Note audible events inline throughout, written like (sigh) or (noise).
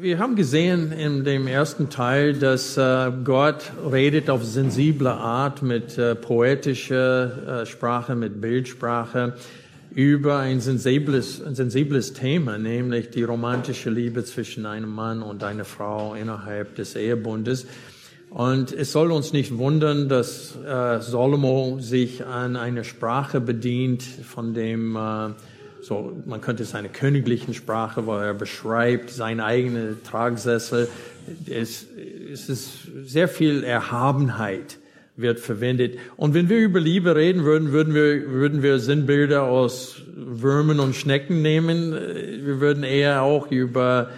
wir haben gesehen in dem ersten Teil, dass äh, Gott redet auf sensible Art mit äh, poetischer äh, Sprache, mit Bildsprache über ein sensibles, ein sensibles Thema, nämlich die romantische Liebe zwischen einem Mann und einer Frau innerhalb des Ehebundes. Und es soll uns nicht wundern, dass Salomo sich an einer Sprache bedient, von dem so, man könnte es eine königlichen Sprache, wo er beschreibt seine eigene Tragsessel. Es, es ist sehr viel Erhabenheit wird verwendet. Und wenn wir über Liebe reden würden, würden wir, würden wir Sinnbilder aus Würmern und Schnecken nehmen. Wir würden eher auch über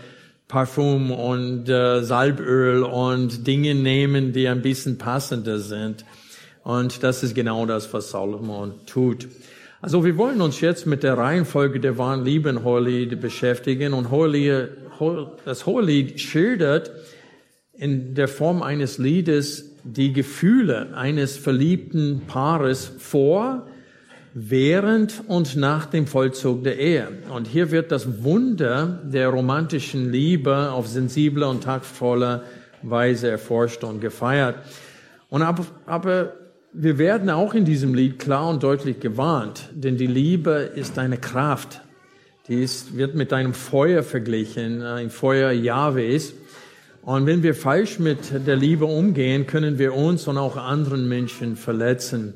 Parfum und äh, Salböl und Dinge nehmen, die ein bisschen passender sind. Und das ist genau das, was Salomon tut. Also wir wollen uns jetzt mit der Reihenfolge der wahren Liebe in Hohelied beschäftigen und Hohelied, das Hohelied schildert in der Form eines Liedes die Gefühle eines verliebten Paares vor, während und nach dem Vollzug der Ehe. Und hier wird das Wunder der romantischen Liebe auf sensible und taktvolle Weise erforscht und gefeiert. Und aber, aber wir werden auch in diesem Lied klar und deutlich gewarnt, denn die Liebe ist eine Kraft. Die ist, wird mit einem Feuer verglichen, ein Feuer Jahwes. Und wenn wir falsch mit der Liebe umgehen, können wir uns und auch anderen Menschen verletzen.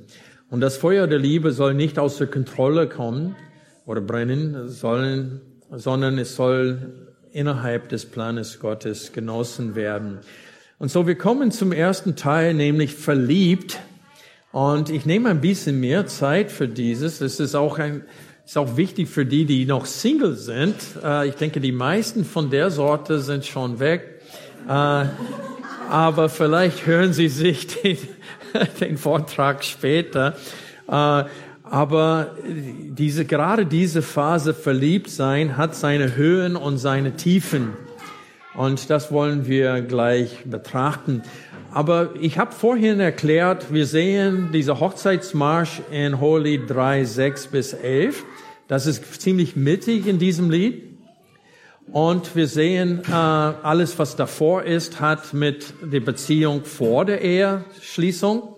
Und das Feuer der Liebe soll nicht aus der Kontrolle kommen oder brennen, sollen, sondern es soll innerhalb des Planes Gottes genossen werden. Und so, wir kommen zum ersten Teil, nämlich verliebt und ich nehme ein bisschen mehr Zeit für dieses. Es ist auch ein, ist auch wichtig für die, die noch Single sind. Äh, ich denke, die meisten von der Sorte sind schon weg. Äh, aber vielleicht hören Sie sich (laughs) den, den Vortrag später. Äh, aber diese, gerade diese Phase verliebt sein hat seine Höhen und seine Tiefen. Und das wollen wir gleich betrachten. Aber ich habe vorhin erklärt, wir sehen diese Hochzeitsmarsch in Holy 3, 6 bis 11. Das ist ziemlich mittig in diesem Lied. Und wir sehen, äh, alles, was davor ist, hat mit der Beziehung vor der Eheschließung.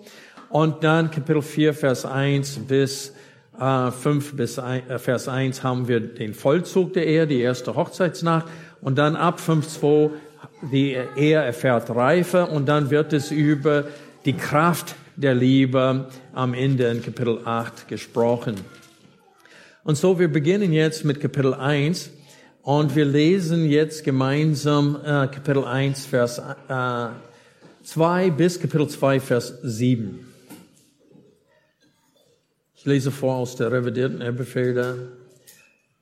Und dann Kapitel 4, Vers 1 bis äh, 5 bis ein, äh, Vers 1 haben wir den Vollzug der Ehe, die erste Hochzeitsnacht. Und dann ab 5, 2 die Ehe erfährt Reife und dann wird es über die Kraft der Liebe am Ende in Kapitel 8 gesprochen. Und so, wir beginnen jetzt mit Kapitel 1 und wir lesen jetzt gemeinsam äh, Kapitel 1, Vers äh, 2 bis Kapitel 2, Vers 7. Ich lese vor aus der revidierten Elberfelder.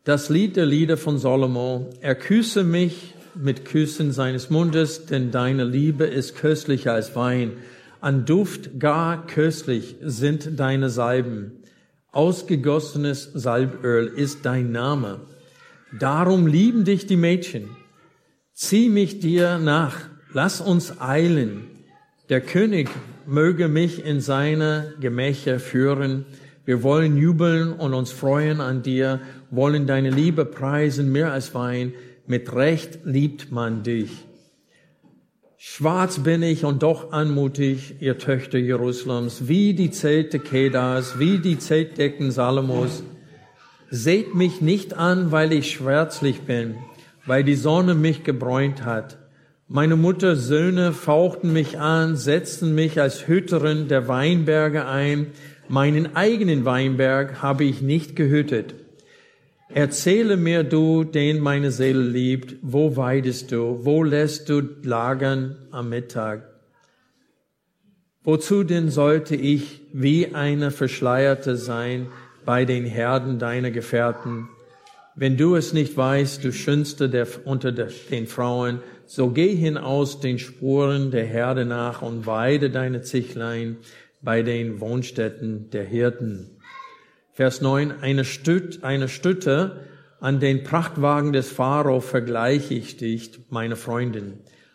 Das Lied der Lieder von Salomo. Er küsse mich mit Küssen seines Mundes, denn deine Liebe ist köstlicher als Wein. An Duft gar köstlich sind deine Salben. Ausgegossenes Salböl ist dein Name. Darum lieben dich die Mädchen. Zieh mich dir nach. Lass uns eilen. Der König möge mich in seine Gemächer führen. Wir wollen jubeln und uns freuen an dir, wollen deine Liebe preisen mehr als Wein mit Recht liebt man dich. Schwarz bin ich und doch anmutig, ihr Töchter Jerusalems, wie die Zelte Kedars, wie die Zeltdecken Salomos. Seht mich nicht an, weil ich schwärzlich bin, weil die Sonne mich gebräunt hat. Meine Mutters Söhne fauchten mich an, setzten mich als Hüterin der Weinberge ein. Meinen eigenen Weinberg habe ich nicht gehütet. Erzähle mir du, den meine Seele liebt, wo weidest du, wo lässt du lagern am Mittag? Wozu denn sollte ich wie eine Verschleierte sein bei den Herden deiner Gefährten? Wenn du es nicht weißt, du Schönste der, unter den Frauen, so geh hinaus den Spuren der Herde nach und weide deine Zichlein bei den Wohnstätten der Hirten. Vers 9, eine, Stüt, eine Stütte an den Prachtwagen des Pharao vergleiche ich dich, meine Freundin.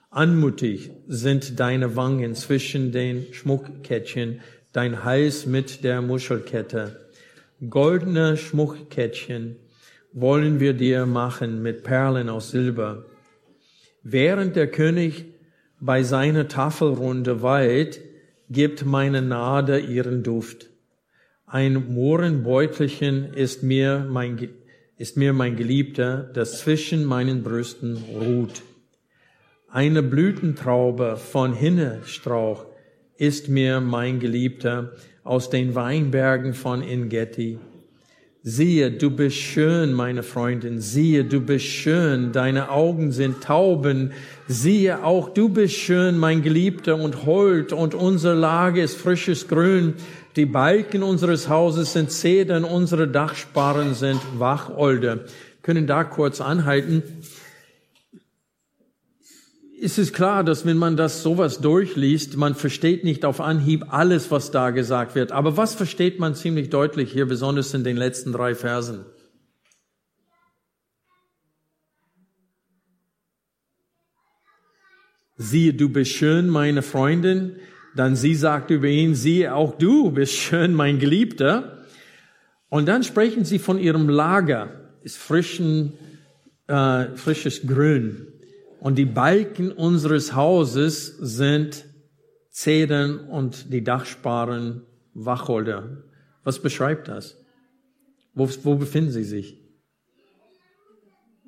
Anmutig sind deine Wangen zwischen den Schmuckkettchen, dein Hals mit der Muschelkette. Goldene Schmuckkettchen wollen wir dir machen mit Perlen aus Silber. Während der König bei seiner Tafelrunde weilt, gibt meine Nade ihren Duft. Ein Mohrenbeutelchen ist mir mein, ist mir mein Geliebter, das zwischen meinen Brüsten ruht. Eine Blütentraube von Hinnestrauch ist mir mein Geliebter aus den Weinbergen von Ingeti. Siehe, du bist schön, meine Freundin. Siehe, du bist schön. Deine Augen sind Tauben. Siehe, auch du bist schön, mein Geliebter und hold und unsere Lage ist frisches Grün. Die Balken unseres Hauses sind Zedern, unsere Dachsparren sind Wacholder. Können da kurz anhalten ist es klar, dass wenn man das sowas durchliest, man versteht nicht auf Anhieb alles, was da gesagt wird. Aber was versteht man ziemlich deutlich hier, besonders in den letzten drei Versen? Siehe, du bist schön, meine Freundin. Dann sie sagt über ihn, siehe, auch du bist schön, mein Geliebter. Und dann sprechen sie von ihrem Lager, ist frischen, äh, frisches Grün. Und die Balken unseres Hauses sind Zedern und die Dachsparen Wacholder. Was beschreibt das? Wo, wo befinden sie sich?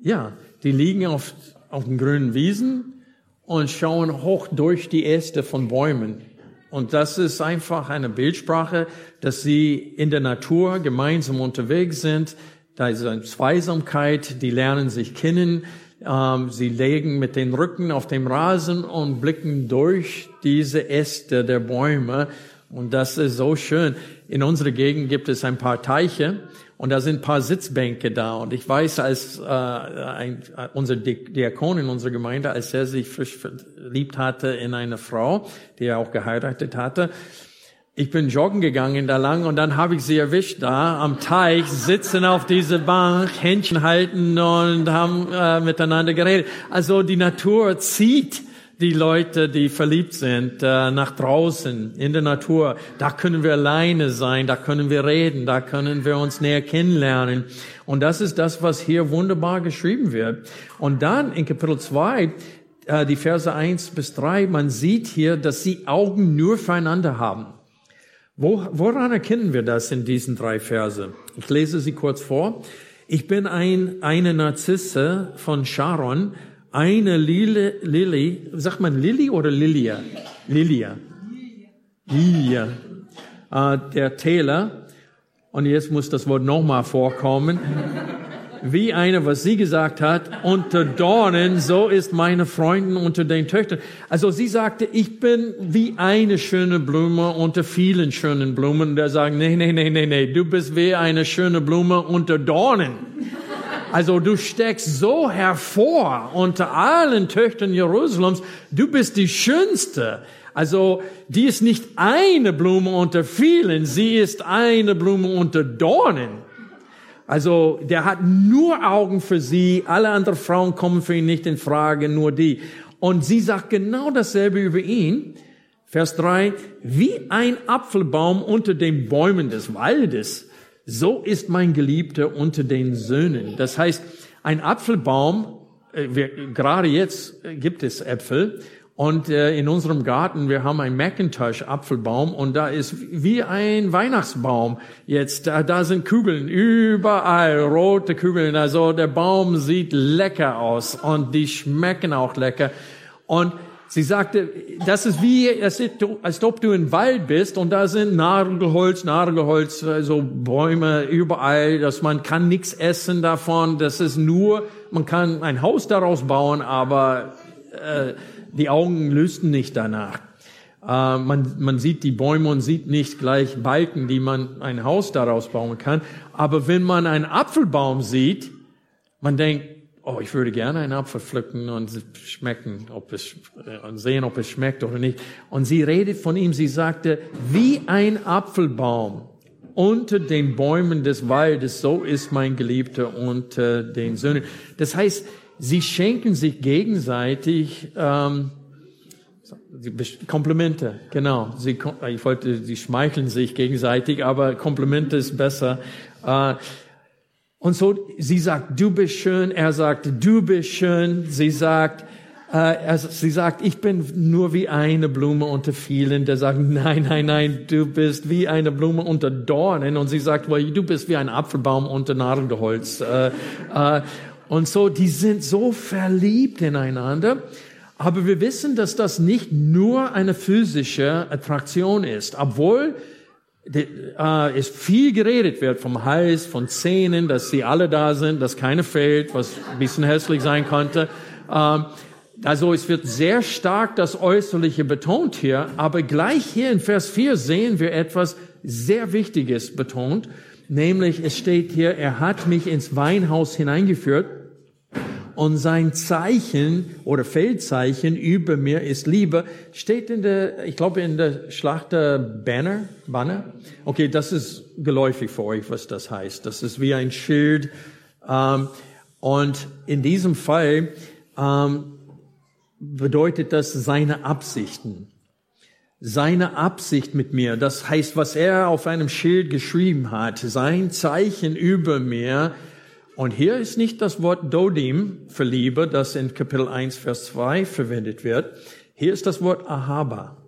Ja, die liegen auf, auf den grünen Wiesen und schauen hoch durch die Äste von Bäumen. Und das ist einfach eine Bildsprache, dass sie in der Natur gemeinsam unterwegs sind. Da ist eine Zweisamkeit, die lernen sich kennen, ähm, sie legen mit den Rücken auf dem Rasen und blicken durch diese Äste der Bäume. Und das ist so schön. In unserer Gegend gibt es ein paar Teiche und da sind paar Sitzbänke da. Und ich weiß, als äh, ein, unser Diakon in unserer Gemeinde, als er sich frisch verliebt hatte in eine Frau, die er auch geheiratet hatte, ich bin joggen gegangen da lang und dann habe ich sie erwischt da am Teich, sitzen auf diese Bank, Händchen halten und haben äh, miteinander geredet. Also die Natur zieht die Leute, die verliebt sind, äh, nach draußen in der Natur. Da können wir alleine sein, da können wir reden, da können wir uns näher kennenlernen. Und das ist das, was hier wunderbar geschrieben wird. Und dann in Kapitel 2, äh, die Verse 1 bis 3, man sieht hier, dass sie Augen nur füreinander haben. Wo, woran erkennen wir das in diesen drei Verse? Ich lese sie kurz vor. Ich bin ein, eine Narzisse von Sharon, eine Lili, Lili, sagt man Lili oder Lilia? Lilia. Lilia. Äh, der Täler. Und jetzt muss das Wort nochmal vorkommen wie eine, was sie gesagt hat, unter Dornen, so ist meine Freundin unter den Töchtern. Also sie sagte, ich bin wie eine schöne Blume unter vielen schönen Blumen. Er sagt, nee, nee, nee, nee, nee, du bist wie eine schöne Blume unter Dornen. Also du steckst so hervor unter allen Töchtern Jerusalems. Du bist die schönste. Also die ist nicht eine Blume unter vielen, sie ist eine Blume unter Dornen. Also der hat nur Augen für sie, alle anderen Frauen kommen für ihn nicht in Frage, nur die. Und sie sagt genau dasselbe über ihn. Vers 3, wie ein Apfelbaum unter den Bäumen des Waldes, so ist mein Geliebter unter den Söhnen. Das heißt, ein Apfelbaum, äh, wir, gerade jetzt gibt es Äpfel, und äh, in unserem Garten, wir haben einen Macintosh-Apfelbaum und da ist wie ein Weihnachtsbaum jetzt. Da, da sind Kugeln überall, rote Kugeln. Also der Baum sieht lecker aus und die schmecken auch lecker. Und sie sagte, das ist wie, als ob du im Wald bist und da sind Nadelholz, Nadelholz, also Bäume überall, dass man kann nichts essen davon. Das ist nur, man kann ein Haus daraus bauen, aber äh, die Augen lüsten nicht danach. Äh, man, man sieht die Bäume und sieht nicht gleich Balken, die man ein Haus daraus bauen kann. Aber wenn man einen Apfelbaum sieht, man denkt, oh, ich würde gerne einen Apfel pflücken und schmecken, ob es, äh, und sehen, ob es schmeckt oder nicht. Und sie redet von ihm, sie sagte, wie ein Apfelbaum unter den Bäumen des Waldes, so ist mein Geliebter unter den Söhnen. Das heißt, Sie schenken sich gegenseitig ähm, Komplimente, genau. Sie, ich wollte, sie schmeicheln sich gegenseitig, aber Komplimente ist besser. Äh, und so, sie sagt, du bist schön, er sagt, du bist schön. Sie sagt, Äh, also sie sagt, ich bin nur wie eine Blume unter vielen. Der sagt, nein, nein, nein, du bist wie eine Blume unter Dornen. Und sie sagt, well, du bist wie ein Apfelbaum unter Nadelholz. Äh, äh, und so, die sind so verliebt ineinander. Aber wir wissen, dass das nicht nur eine physische Attraktion ist, obwohl äh, es viel geredet wird vom Hals, von Zähnen, dass sie alle da sind, dass keine fehlt, was ein bisschen hässlich sein konnte. Ähm, also es wird sehr stark das Äußerliche betont hier, aber gleich hier in Vers 4 sehen wir etwas sehr Wichtiges betont, nämlich es steht hier, er hat mich ins Weinhaus hineingeführt und sein Zeichen oder Feldzeichen über mir ist Liebe, steht in der, ich glaube in der Schlachter Banner, Banner. Okay, das ist geläufig für euch, was das heißt. Das ist wie ein Schild. Ähm, und in diesem Fall ähm, bedeutet das seine Absichten. Seine Absicht mit mir, das heißt, was er auf einem Schild geschrieben hat, sein Zeichen über mir. Und hier ist nicht das Wort Dodim für Liebe, das in Kapitel 1, Vers 2 verwendet wird. Hier ist das Wort Ahaba.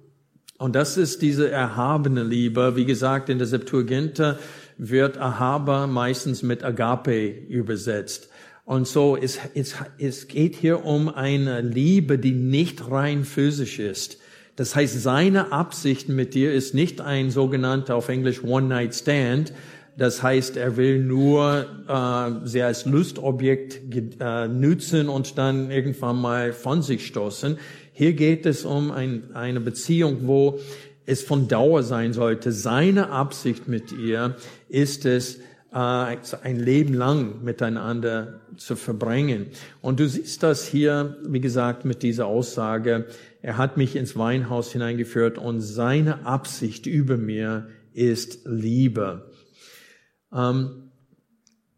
Und das ist diese erhabene Liebe. Wie gesagt, in der Septuaginta wird Ahaba meistens mit Agape übersetzt. Und so, es, es, es geht hier um eine Liebe, die nicht rein physisch ist. Das heißt, seine Absicht mit dir ist nicht ein sogenannter auf Englisch One-Night-Stand. Das heißt, er will nur äh, sie als Lustobjekt äh, nutzen und dann irgendwann mal von sich stoßen. Hier geht es um ein, eine Beziehung, wo es von Dauer sein sollte. Seine Absicht mit ihr ist es, äh, ein Leben lang miteinander zu verbringen. Und du siehst das hier, wie gesagt, mit dieser Aussage, er hat mich ins Weinhaus hineingeführt und seine Absicht über mir ist Liebe. Ähm,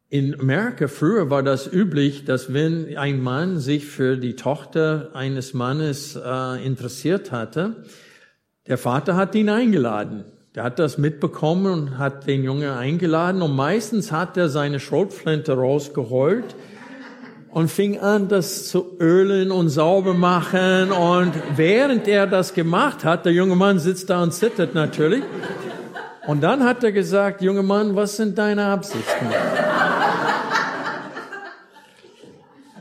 in Amerika früher war das üblich, dass wenn ein Mann sich für die Tochter eines Mannes äh, interessiert hatte, der Vater hat ihn eingeladen. Der hat das mitbekommen und hat den Jungen eingeladen und meistens hat er seine Schrotflinte rausgeholt und fing an, das zu ölen und sauber machen und während er das gemacht hat, der junge Mann sitzt da und zittert natürlich und dann hat er gesagt, junge Mann, was sind deine Absichten?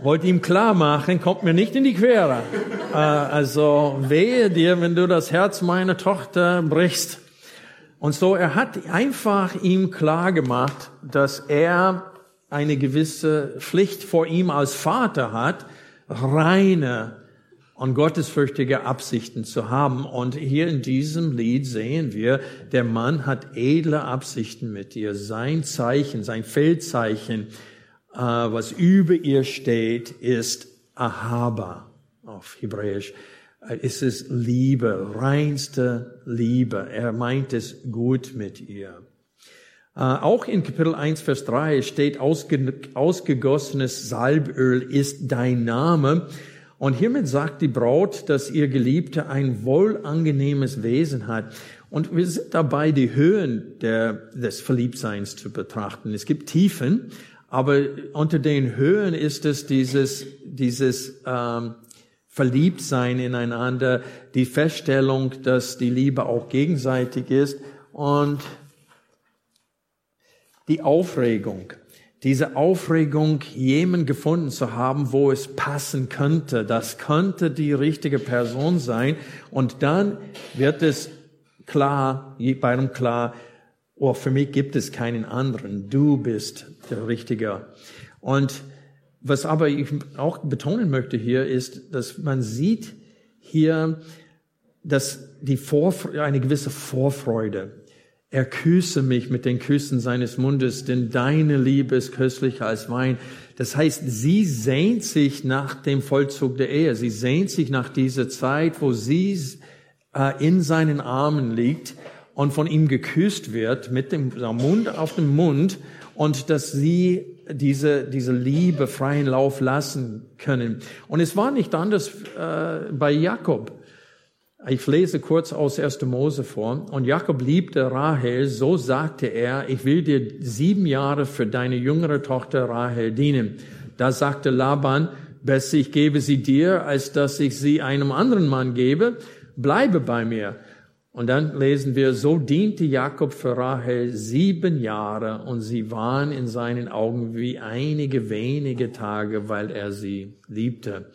Wollte ihm klar machen, kommt mir nicht in die Quere. Äh, also wehe dir, wenn du das Herz meiner Tochter brichst. Und so, er hat einfach ihm klar gemacht, dass er eine gewisse Pflicht vor ihm als Vater hat, reine und gottesfürchtige Absichten zu haben. Und hier in diesem Lied sehen wir, der Mann hat edle Absichten mit ihr. Sein Zeichen, sein Feldzeichen, äh, was über ihr steht, ist Ahaba auf Hebräisch ist es Liebe, reinste Liebe. Er meint es gut mit ihr. Äh, auch in Kapitel 1, Vers 3 steht, ausge, ausgegossenes Salböl ist dein Name. Und hiermit sagt die Braut, dass ihr Geliebter ein wohlangenehmes Wesen hat. Und wir sind dabei, die Höhen der, des Verliebtseins zu betrachten. Es gibt Tiefen, aber unter den Höhen ist es dieses, dieses ähm, verliebt sein ineinander, die Feststellung, dass die Liebe auch gegenseitig ist und die Aufregung. Diese Aufregung, jemanden gefunden zu haben, wo es passen könnte. Das könnte die richtige Person sein. Und dann wird es klar, beidem klar, oh, für mich gibt es keinen anderen. Du bist der Richtige. Und was aber ich auch betonen möchte hier ist, dass man sieht hier, dass die Vorfreude, eine gewisse Vorfreude. Er küsse mich mit den Küssen seines Mundes, denn deine Liebe ist köstlicher als Wein. Das heißt, sie sehnt sich nach dem Vollzug der Ehe. Sie sehnt sich nach dieser Zeit, wo sie äh, in seinen Armen liegt und von ihm geküsst wird mit dem Mund auf dem Mund und dass sie diese, diese Liebe freien Lauf lassen können. Und es war nicht anders äh, bei Jakob. Ich lese kurz aus 1. Mose vor. Und Jakob liebte Rahel, so sagte er, ich will dir sieben Jahre für deine jüngere Tochter Rahel dienen. Da sagte Laban, Besser ich gebe sie dir, als dass ich sie einem anderen Mann gebe. Bleibe bei mir. Und dann lesen wir, so diente Jakob für Rahel sieben Jahre und sie waren in seinen Augen wie einige wenige Tage, weil er sie liebte.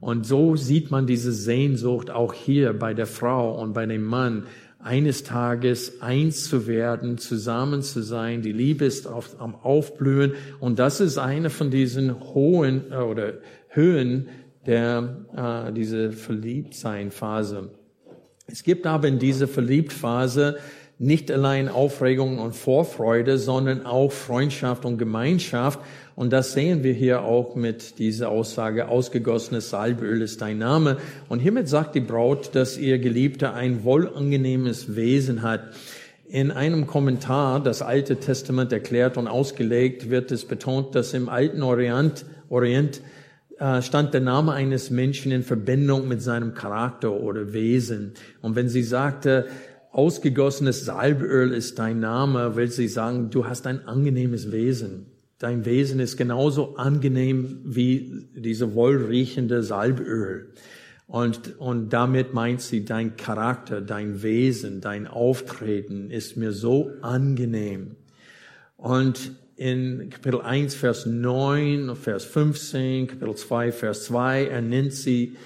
Und so sieht man diese Sehnsucht auch hier bei der Frau und bei dem Mann, eines Tages eins zu werden, zusammen zu sein. Die Liebe ist auf, am Aufblühen. Und das ist eine von diesen hohen äh, oder Höhen der, äh, diese Verliebtsein-Phase. Es gibt aber in dieser Verliebtphase nicht allein Aufregung und Vorfreude, sondern auch Freundschaft und Gemeinschaft. Und das sehen wir hier auch mit dieser Aussage, ausgegossenes Salböl ist dein Name. Und hiermit sagt die Braut, dass ihr Geliebter ein wohlangenehmes Wesen hat. In einem Kommentar, das Alte Testament erklärt und ausgelegt, wird es betont, dass im alten Orient, Orient äh, stand der Name eines Menschen in Verbindung mit seinem Charakter oder Wesen. Und wenn sie sagte, ausgegossenes Salböl ist dein Name, will sie sagen, du hast ein angenehmes Wesen. Dein Wesen ist genauso angenehm wie diese wohlriechende Salböl. Und, und damit meint sie, dein Charakter, dein Wesen, dein Auftreten ist mir so angenehm. Und in Kapitel 1, Vers 9, Vers 15, Kapitel 2, Vers 2, er nennt sie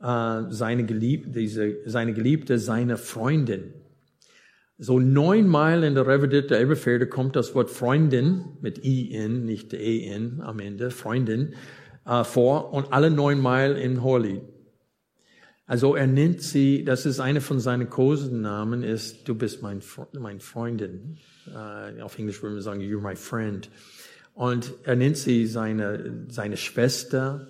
äh, seine, Geliebte, diese, seine Geliebte, seine Freundin. So neunmal in der revidierten Elberfelder kommt das Wort Freundin mit I-N, nicht E-N am Ende, Freundin, äh, vor und alle neunmal in Holy. Also er nennt sie, das ist eine von seinen Kosenamen, ist, du bist mein, mein Freundin. Uh, auf Englisch würden wir sagen, you're my friend. Und er nennt sie seine, seine Schwester,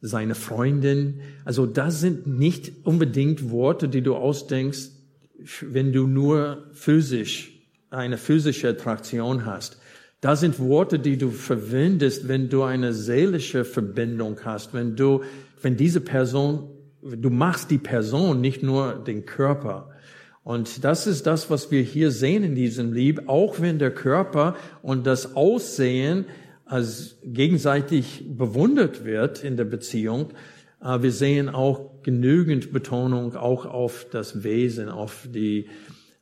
seine Freundin. Also das sind nicht unbedingt Worte, die du ausdenkst, wenn du nur physisch, eine physische Attraktion hast. Das sind Worte, die du verwendest, wenn du eine seelische Verbindung hast, wenn du, wenn diese Person, du machst die Person, nicht nur den Körper. Und das ist das, was wir hier sehen in diesem Lied, auch wenn der Körper und das Aussehen als gegenseitig bewundert wird in der Beziehung, wir sehen auch genügend Betonung auch auf das Wesen, auf die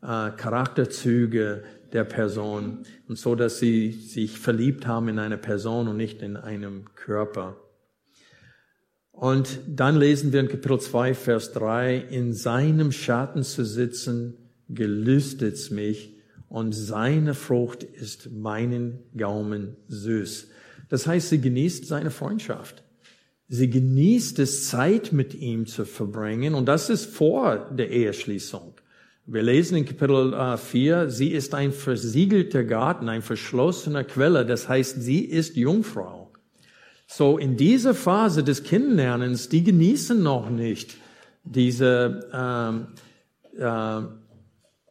äh, Charakterzüge der Person und so, dass sie sich verliebt haben in eine Person und nicht in einem Körper. Und dann lesen wir in Kapitel 2, Vers 3, in seinem Schatten zu sitzen, gelüstet's mich und seine Frucht ist meinen Gaumen süß. Das heißt, sie genießt seine Freundschaft. Sie genießt es, Zeit mit ihm zu verbringen und das ist vor der Eheschließung. Wir lesen in Kapitel 4, äh, sie ist ein versiegelter Garten, ein verschlossener Quelle, das heißt, sie ist Jungfrau. So in dieser Phase des Kennenlernens, die genießen noch nicht diese, ähm, äh,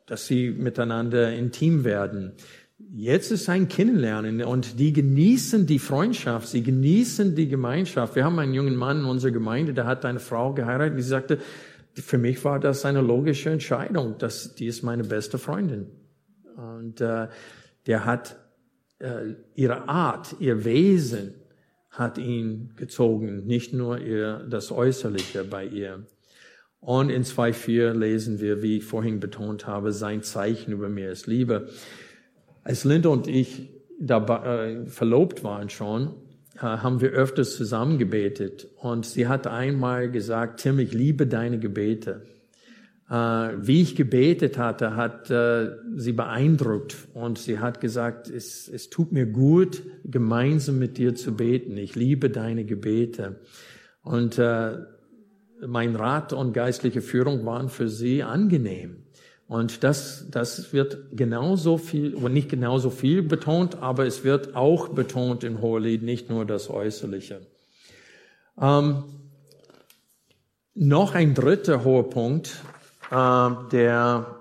dass sie miteinander intim werden. Jetzt ist ein Kennenlernen und die genießen die Freundschaft, sie genießen die Gemeinschaft. Wir haben einen jungen Mann in unserer Gemeinde, der hat eine Frau geheiratet, die sagte, für mich war das eine logische Entscheidung, dass die ist meine beste Freundin. Und äh, der hat äh, ihre Art, ihr Wesen, hat ihn gezogen, nicht nur ihr, das Äußerliche bei ihr. Und in 2.4 lesen wir, wie ich vorhin betont habe, sein Zeichen über mir ist Liebe. Als Linda und ich dabei, äh, verlobt waren schon, äh, haben wir öfters zusammen gebetet. Und sie hat einmal gesagt, Tim, ich liebe deine Gebete. Äh, wie ich gebetet hatte, hat äh, sie beeindruckt und sie hat gesagt, es, es tut mir gut, gemeinsam mit dir zu beten. Ich liebe deine Gebete. Und äh, mein Rat und geistliche Führung waren für sie angenehm. Und das, das wird genauso viel, oder nicht genauso viel betont, aber es wird auch betont im Hohelied, nicht nur das Äußerliche. Ähm, noch ein dritter hoher Punkt, äh, der,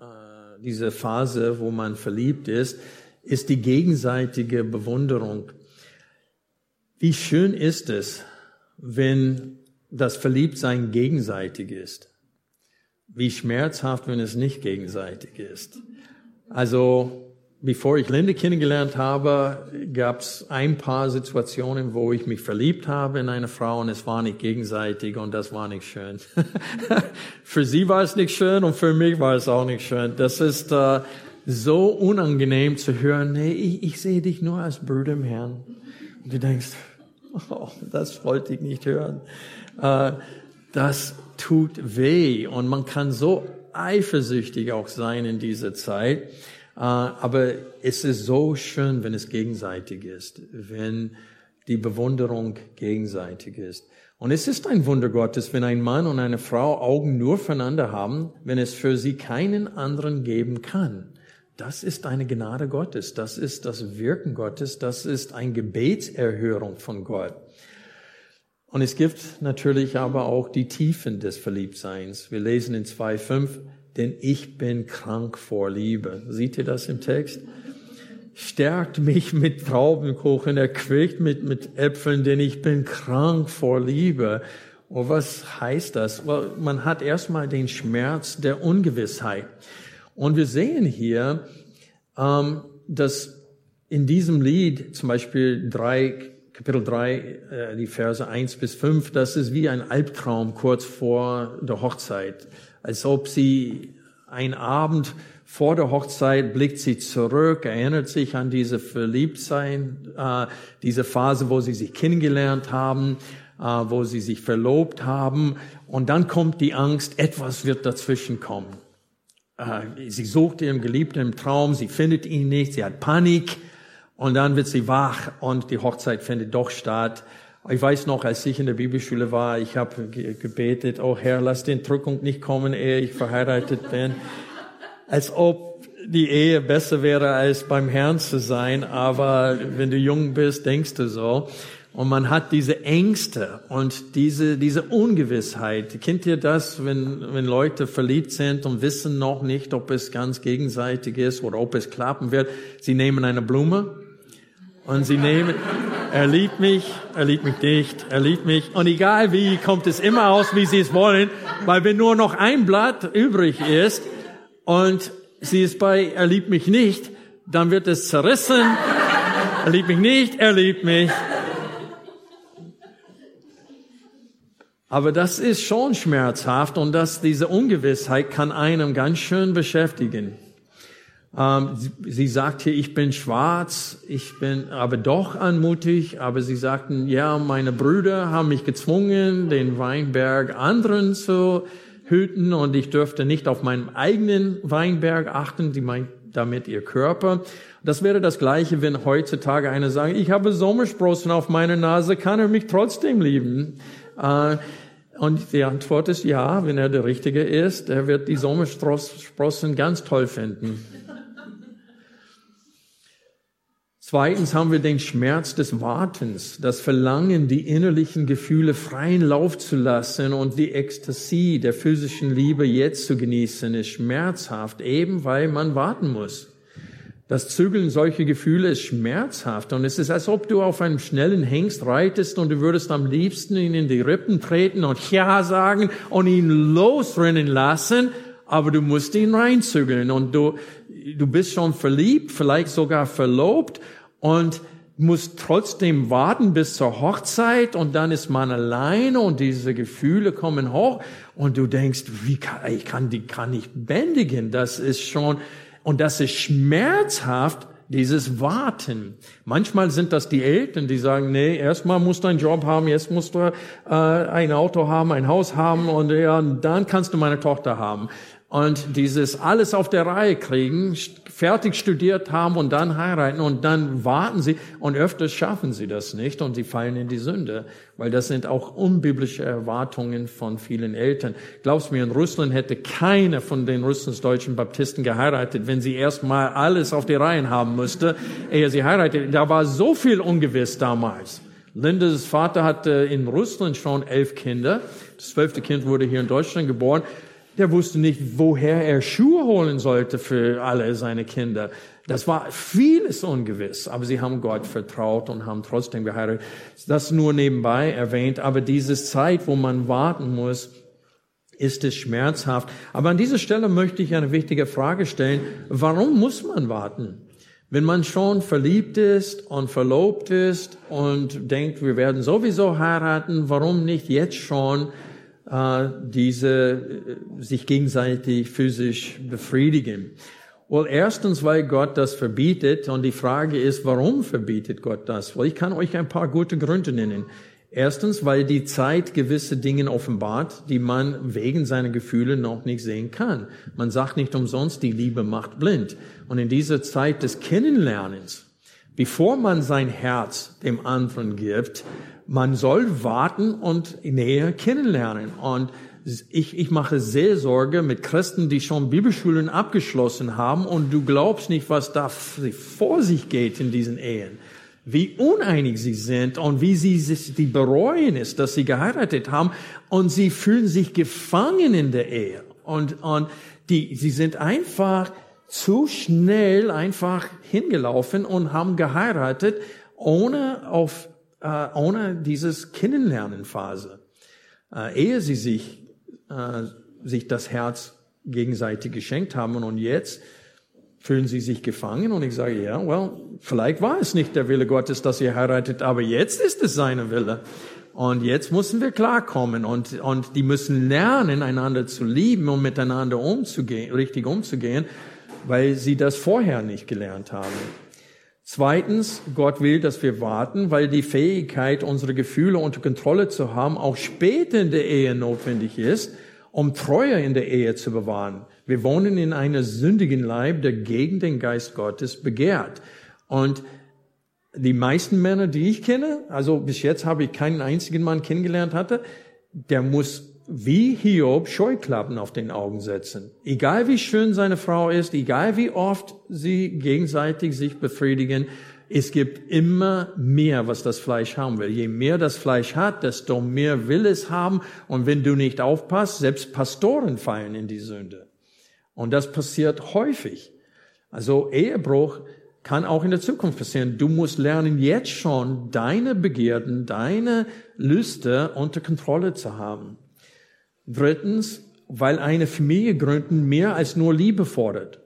äh, diese Phase, wo man verliebt ist, ist die gegenseitige Bewunderung. Wie schön ist es, wenn das Verliebtsein gegenseitig ist. Wie schmerzhaft, wenn es nicht gegenseitig ist. Also bevor ich Linde kennengelernt habe, gab es ein paar Situationen, wo ich mich verliebt habe in eine Frau und es war nicht gegenseitig und das war nicht schön. (laughs) für sie war es nicht schön und für mich war es auch nicht schön. Das ist äh, so unangenehm zu hören, nee, ich, ich sehe dich nur als Bruder im Herrn. Und du denkst, (laughs) oh, das wollte ich nicht hören. Äh, das tut weh und man kann so eifersüchtig auch sein in dieser Zeit. Äh, aber es ist so schön, wenn es gegenseitig ist, wenn die Bewunderung gegenseitig ist. Und es ist ein Wunder Gottes, wenn ein Mann und eine Frau Augen nur füreinander haben, wenn es für sie keinen anderen geben kann. Das ist eine Gnade Gottes, das ist das Wirken Gottes, das ist eine Gebetserhörung von Gott. Und es gibt natürlich aber auch die Tiefen des Verliebtseins. Wir lesen in 2,5, denn ich bin krank vor Liebe. Seht ihr das im Text? Stärkt mich mit Traubenkuchen, erquickt mit, mit Äpfeln, denn ich bin krank vor Liebe. Und was heißt das? Well, man hat erstmal den Schmerz der Ungewissheit. Und wir sehen hier, ähm, dass in diesem Lied, zum Beispiel drei, Kapitel 3, äh, die Verse 1 bis 5, das ist wie ein Albtraum kurz vor der Hochzeit als ob sie ein Abend vor der Hochzeit blickt sie zurück, erinnert sich an diese Verliebtsein, äh, diese Phase, wo sie sich kennengelernt haben, äh, wo sie sich verlobt haben. Und dann kommt die Angst, etwas wird dazwischen kommen. Sie sucht ihren Geliebten im Traum, sie findet ihn nicht, sie hat Panik. Und dann wird sie wach und die Hochzeit findet doch statt. Ich weiß noch, als ich in der Bibelschule war, ich habe gebetet, oh Herr, lass den Drückung nicht kommen, ehe ich verheiratet bin. Als ob die Ehe besser wäre, als beim Herrn zu sein. Aber wenn du jung bist, denkst du so. Und man hat diese Ängste und diese, diese Ungewissheit. Kennt ihr das, wenn, wenn Leute verliebt sind und wissen noch nicht, ob es ganz gegenseitig ist oder ob es klappen wird? Sie nehmen eine Blume und sie nehmen, er liebt mich, er liebt mich nicht, er liebt mich. Und egal wie, kommt es immer aus, wie sie es wollen, weil wenn nur noch ein Blatt übrig ist und sie ist bei, er liebt mich nicht, dann wird es zerrissen. Er liebt mich nicht, er liebt mich. Aber das ist schon schmerzhaft und dass diese Ungewissheit kann einem ganz schön beschäftigen. Ähm, sie, sie sagt hier, ich bin schwarz, ich bin aber doch anmutig, aber sie sagten, ja, meine Brüder haben mich gezwungen, den Weinberg anderen zu hüten und ich dürfte nicht auf meinen eigenen Weinberg achten, sie meint damit ihr Körper. Das wäre das Gleiche, wenn heutzutage einer sagt, ich habe Sommersprossen auf meiner Nase, kann er mich trotzdem lieben? Äh, und die Antwort ist ja, wenn er der Richtige ist, er wird die Sommersprossen ganz toll finden. Zweitens haben wir den Schmerz des Wartens, das Verlangen, die innerlichen Gefühle freien Lauf zu lassen und die Ekstasie der physischen Liebe jetzt zu genießen, ist schmerzhaft, eben weil man warten muss. Das Zügeln solcher Gefühle ist schmerzhaft und es ist, als ob du auf einem schnellen Hengst reitest und du würdest am liebsten ihn in die Rippen treten und Ja sagen und ihn losrennen lassen, aber du musst ihn reinzügeln und du, du bist schon verliebt, vielleicht sogar verlobt und muss trotzdem warten bis zur Hochzeit und dann ist man alleine und diese Gefühle kommen hoch und du denkst, wie kann, ich kann die kann nicht bändigen. Das ist schon, und das ist schmerzhaft, dieses Warten. Manchmal sind das die Eltern, die sagen, nee, erstmal musst du einen Job haben, jetzt musst du äh, ein Auto haben, ein Haus haben und ja, dann kannst du meine Tochter haben und dieses alles auf der Reihe kriegen, fertig studiert haben und dann heiraten und dann warten sie und öfters schaffen sie das nicht und sie fallen in die Sünde, weil das sind auch unbiblische Erwartungen von vielen Eltern. Glaubst mir, in Russland hätte keine von den russlandsdeutschen Baptisten geheiratet, wenn sie erstmal alles auf die Reihen haben müsste, ehe sie heiratet. Da war so viel ungewiss damals. Lindes Vater hatte in Russland schon elf Kinder. Das zwölfte Kind wurde hier in Deutschland geboren. Der wusste nicht, woher er Schuhe holen sollte für alle seine Kinder. Das war vieles ungewiss, aber sie haben Gott vertraut und haben trotzdem geheiratet. Das nur nebenbei erwähnt, aber diese Zeit, wo man warten muss, ist es schmerzhaft. Aber an dieser Stelle möchte ich eine wichtige Frage stellen. Warum muss man warten? Wenn man schon verliebt ist und verlobt ist und denkt, wir werden sowieso heiraten, warum nicht jetzt schon äh, diese äh, sich gegenseitig physisch befriedigen? Well, erstens, weil Gott das verbietet und die Frage ist, warum verbietet Gott das? Well, ich kann euch ein paar gute Gründe nennen. Erstens, weil die Zeit gewisse Dinge offenbart, die man wegen seiner Gefühle noch nicht sehen kann. Man sagt nicht umsonst, die Liebe macht blind. Und in dieser Zeit des Kennenlernens, bevor man sein Herz dem anderen gibt, man soll warten und näher kennenlernen. Und ich, ich mache Seelsorge mit Christen, die schon Bibelschulen abgeschlossen haben und du glaubst nicht, was da vor sich geht in diesen Ehen wie uneinig sie sind und wie sie sich die bereuen ist, dass sie geheiratet haben und sie fühlen sich gefangen in der Ehe und und die sie sind einfach zu schnell einfach hingelaufen und haben geheiratet ohne auf äh, ohne dieses Kennenlernenphase äh, ehe sie sich äh, sich das Herz gegenseitig geschenkt haben und jetzt Fühlen Sie sich gefangen? Und ich sage, ja, well, vielleicht war es nicht der Wille Gottes, dass ihr heiratet, aber jetzt ist es seine Wille. Und jetzt müssen wir klarkommen und, und die müssen lernen, einander zu lieben und miteinander umzugehen, richtig umzugehen, weil sie das vorher nicht gelernt haben. Zweitens, Gott will, dass wir warten, weil die Fähigkeit, unsere Gefühle unter Kontrolle zu haben, auch später in der Ehe notwendig ist, um Treue in der Ehe zu bewahren. Wir wohnen in einer sündigen Leib, der gegen den Geist Gottes begehrt. Und die meisten Männer, die ich kenne, also bis jetzt habe ich keinen einzigen Mann kennengelernt hatte, der muss wie Hiob Scheuklappen auf den Augen setzen. Egal wie schön seine Frau ist, egal wie oft sie gegenseitig sich befriedigen, es gibt immer mehr, was das Fleisch haben will. Je mehr das Fleisch hat, desto mehr will es haben. Und wenn du nicht aufpasst, selbst Pastoren fallen in die Sünde. Und das passiert häufig. Also Ehebruch kann auch in der Zukunft passieren. Du musst lernen, jetzt schon deine Begierden, deine Lüste unter Kontrolle zu haben. Drittens, weil eine Familie gründen mehr als nur Liebe fordert.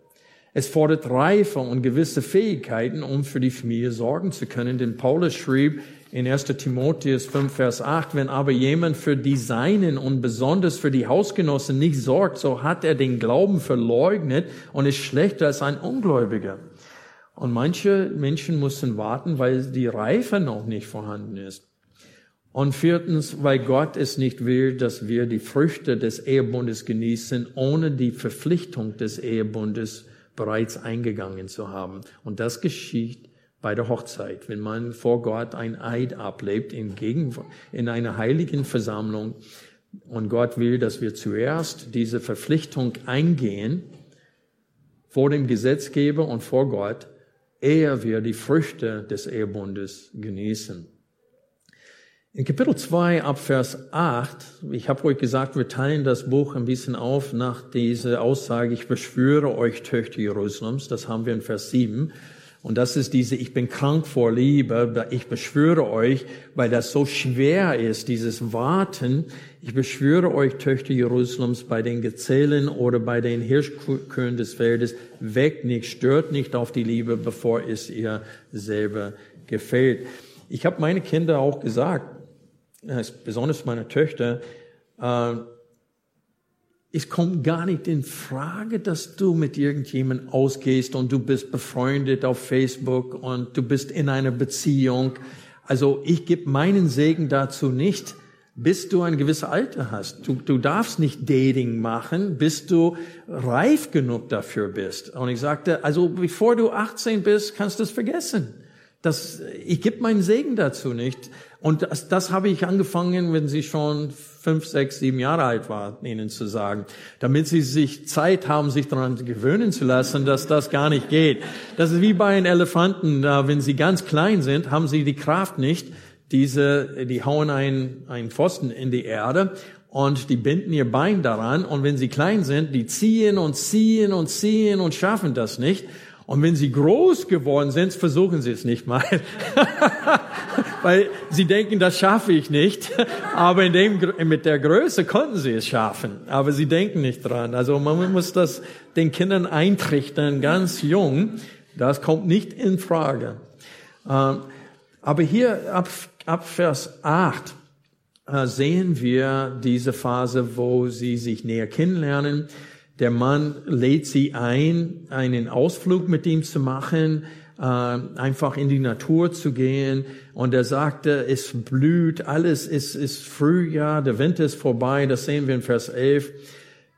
Es fordert Reife und gewisse Fähigkeiten, um für die Familie sorgen zu können. Denn Paulus schrieb, in 1. Timotheus 5, Vers 8, wenn aber jemand für die Seinen und besonders für die Hausgenossen nicht sorgt, so hat er den Glauben verleugnet und ist schlechter als ein Ungläubiger. Und manche Menschen müssen warten, weil die Reife noch nicht vorhanden ist. Und viertens, weil Gott es nicht will, dass wir die Früchte des Ehebundes genießen, ohne die Verpflichtung des Ehebundes bereits eingegangen zu haben. Und das geschieht bei der Hochzeit, wenn man vor Gott ein Eid ablebt in, Gegen in einer heiligen Versammlung und Gott will, dass wir zuerst diese Verpflichtung eingehen vor dem Gesetzgeber und vor Gott, ehe wir die Früchte des Ehebundes genießen. In Kapitel 2 ab Vers 8, ich habe euch gesagt, wir teilen das Buch ein bisschen auf nach dieser Aussage, ich beschwöre euch Töchter Jerusalems, das haben wir in Vers 7. Und das ist diese, ich bin krank vor Liebe, ich beschwöre euch, weil das so schwer ist, dieses Warten. Ich beschwöre euch, Töchter Jerusalems, bei den Gezählen oder bei den Hirschkühen des Feldes, weckt nicht, stört nicht auf die Liebe, bevor es ihr selber gefällt. Ich habe meine Kinder auch gesagt, besonders meine Töchter, äh, es kommt gar nicht in Frage, dass du mit irgendjemandem ausgehst und du bist befreundet auf Facebook und du bist in einer Beziehung. Also ich gebe meinen Segen dazu nicht, bis du ein gewisses Alter hast. Du, du darfst nicht Dating machen, bis du reif genug dafür bist. Und ich sagte, also bevor du 18 bist, kannst du es vergessen. Das, ich gebe meinen Segen dazu nicht. Und das, das habe ich angefangen, wenn sie schon fünf, sechs, sieben Jahre alt war, ihnen zu sagen, damit sie sich Zeit haben, sich daran gewöhnen zu lassen, dass das gar nicht geht. Das ist wie bei einem Elefanten, da, wenn sie ganz klein sind, haben sie die Kraft nicht, diese, die hauen einen, einen Pfosten in die Erde und die binden ihr Bein daran und wenn sie klein sind, die ziehen und ziehen und ziehen und schaffen das nicht. Und wenn sie groß geworden sind, versuchen sie es nicht mal. (laughs) (laughs) Weil sie denken, das schaffe ich nicht. (laughs) Aber in dem, mit der Größe konnten sie es schaffen. Aber sie denken nicht dran. Also man muss das den Kindern eintrichtern, ganz jung, Das kommt nicht in Frage. Ähm, aber hier ab, ab Vers 8 äh, sehen wir diese Phase, wo sie sich näher kennenlernen. Der Mann lädt sie ein, einen Ausflug mit ihm zu machen, äh, einfach in die Natur zu gehen. Und er sagte, es blüht, alles ist, ist Frühjahr, der Winter ist vorbei, das sehen wir in Vers 11.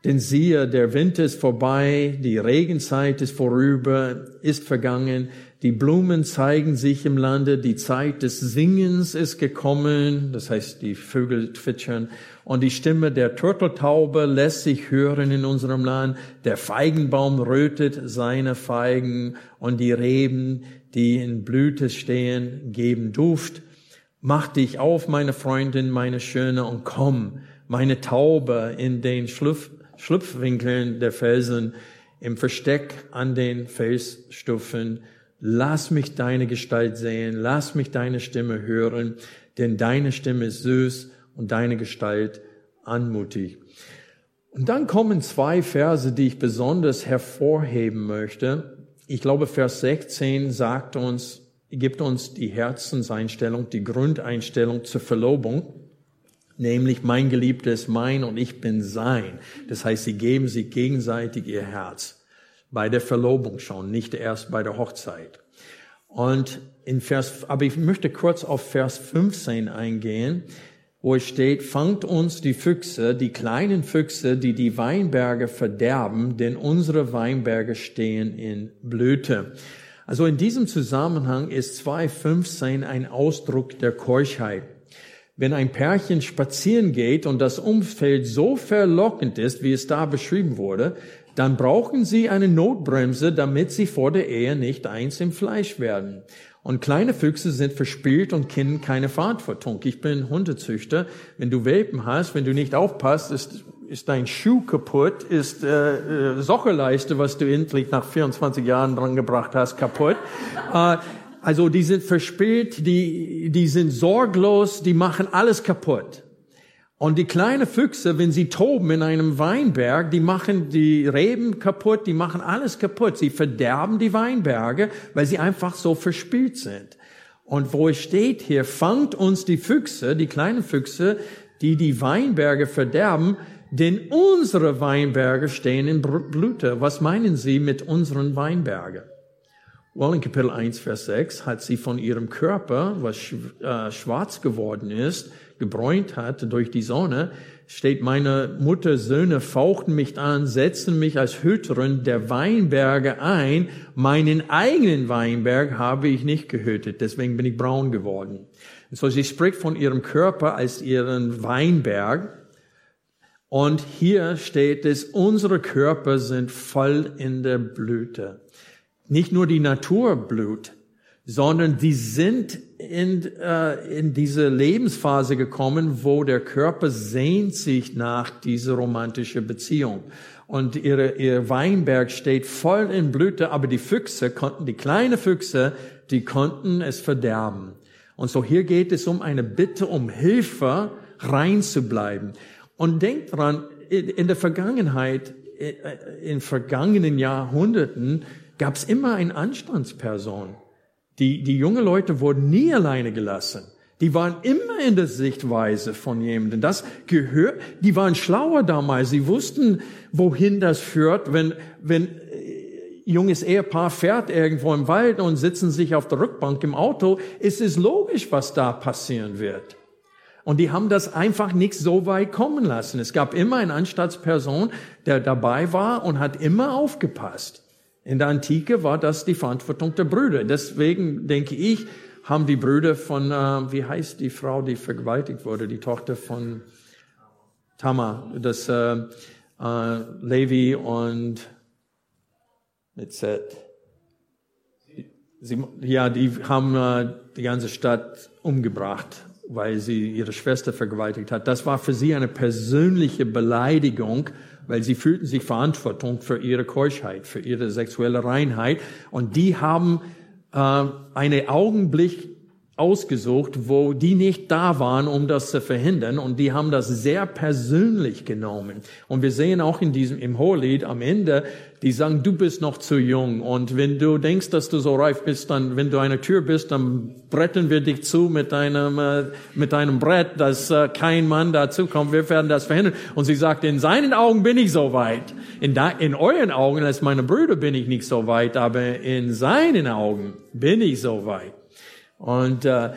Denn siehe, der Winter ist vorbei, die Regenzeit ist vorüber, ist vergangen, die Blumen zeigen sich im Lande, die Zeit des Singens ist gekommen, das heißt, die Vögel zwitschern, und die Stimme der Turteltaube lässt sich hören in unserem Land, der Feigenbaum rötet seine Feigen, und die Reben, die in Blüte stehen, geben Duft. Mach dich auf, meine Freundin, meine Schöne, und komm, meine Taube in den Schlupf Schlupfwinkeln der Felsen, im Versteck an den Felsstufen. Lass mich deine Gestalt sehen, lass mich deine Stimme hören, denn deine Stimme ist süß und deine Gestalt anmutig. Und dann kommen zwei Verse, die ich besonders hervorheben möchte. Ich glaube, Vers 16 sagt uns, gibt uns die Herzenseinstellung, die Grundeinstellung zur Verlobung nämlich mein Geliebter ist mein und ich bin sein. Das heißt, sie geben sich gegenseitig ihr Herz. Bei der Verlobung schon, nicht erst bei der Hochzeit. Und in Vers, aber ich möchte kurz auf Vers 15 eingehen, wo es steht, fangt uns die Füchse, die kleinen Füchse, die die Weinberge verderben, denn unsere Weinberge stehen in Blüte. Also in diesem Zusammenhang ist 2.15 ein Ausdruck der Keuschheit wenn ein Pärchen spazieren geht und das Umfeld so verlockend ist, wie es da beschrieben wurde, dann brauchen sie eine Notbremse, damit sie vor der Ehe nicht eins im Fleisch werden. Und kleine Füchse sind verspielt und kennen keine Verantwortung. Ich bin Hundezüchter. Wenn du Welpen hast, wenn du nicht aufpasst, ist, ist dein Schuh kaputt, ist äh, äh, Sockelleiste, was du endlich nach 24 Jahren dran gebracht hast, kaputt. Äh, also die sind verspielt, die, die sind sorglos, die machen alles kaputt. Und die kleinen Füchse, wenn sie toben in einem Weinberg, die machen die Reben kaputt, die machen alles kaputt. Sie verderben die Weinberge, weil sie einfach so verspielt sind. Und wo es steht hier, fangt uns die Füchse, die kleinen Füchse, die die Weinberge verderben, denn unsere Weinberge stehen in Blüte. Was meinen Sie mit unseren Weinbergen? Well, in Kapitel 1, Vers 6 hat sie von ihrem Körper, was äh, schwarz geworden ist, gebräunt hat durch die Sonne, steht, meine Mutter Söhne fauchten mich an, setzten mich als Hüterin der Weinberge ein. Meinen eigenen Weinberg habe ich nicht gehütet, deswegen bin ich braun geworden. so sie spricht von ihrem Körper als ihren Weinberg. Und hier steht es, unsere Körper sind voll in der Blüte nicht nur die Natur blüht, sondern die sind in, äh, in diese Lebensphase gekommen, wo der Körper sehnt sich nach dieser romantischen Beziehung. Und ihre, ihr Weinberg steht voll in Blüte, aber die Füchse konnten, die kleinen Füchse, die konnten es verderben. Und so hier geht es um eine Bitte um Hilfe, rein zu bleiben. Und denkt dran, in der Vergangenheit, äh, in vergangenen Jahrhunderten, gab es immer eine Anstandsperson. Die, die junge Leute wurden nie alleine gelassen. Die waren immer in der Sichtweise von jemandem. Das gehört, die waren schlauer damals. Sie wussten, wohin das führt, wenn, wenn äh, junges Ehepaar fährt irgendwo im Wald und sitzen sich auf der Rückbank im Auto. Es ist logisch, was da passieren wird. Und die haben das einfach nicht so weit kommen lassen. Es gab immer eine Anstaltsperson, der dabei war und hat immer aufgepasst. In der Antike war das die Verantwortung der Brüder. Deswegen denke ich, haben die Brüder von, äh, wie heißt die Frau, die vergewaltigt wurde, die Tochter von Tamar, das äh, äh, Levi und mit Z. Sie, ja, die haben äh, die ganze Stadt umgebracht, weil sie ihre Schwester vergewaltigt hat. Das war für sie eine persönliche Beleidigung weil sie fühlten sich Verantwortung für ihre Keuschheit, für ihre sexuelle Reinheit. Und die haben äh, einen Augenblick ausgesucht, wo die nicht da waren, um das zu verhindern. Und die haben das sehr persönlich genommen. Und wir sehen auch in diesem, im Hohelied am Ende, die sagen, du bist noch zu jung. Und wenn du denkst, dass du so reif bist, dann, wenn du eine Tür bist, dann bretten wir dich zu mit einem, äh, mit einem Brett, dass äh, kein Mann dazu kommt. Wir werden das verhindern. Und sie sagt, in seinen Augen bin ich so weit. In, da, in euren Augen, als meine Brüder, bin ich nicht so weit, aber in seinen Augen bin ich so weit. Und äh,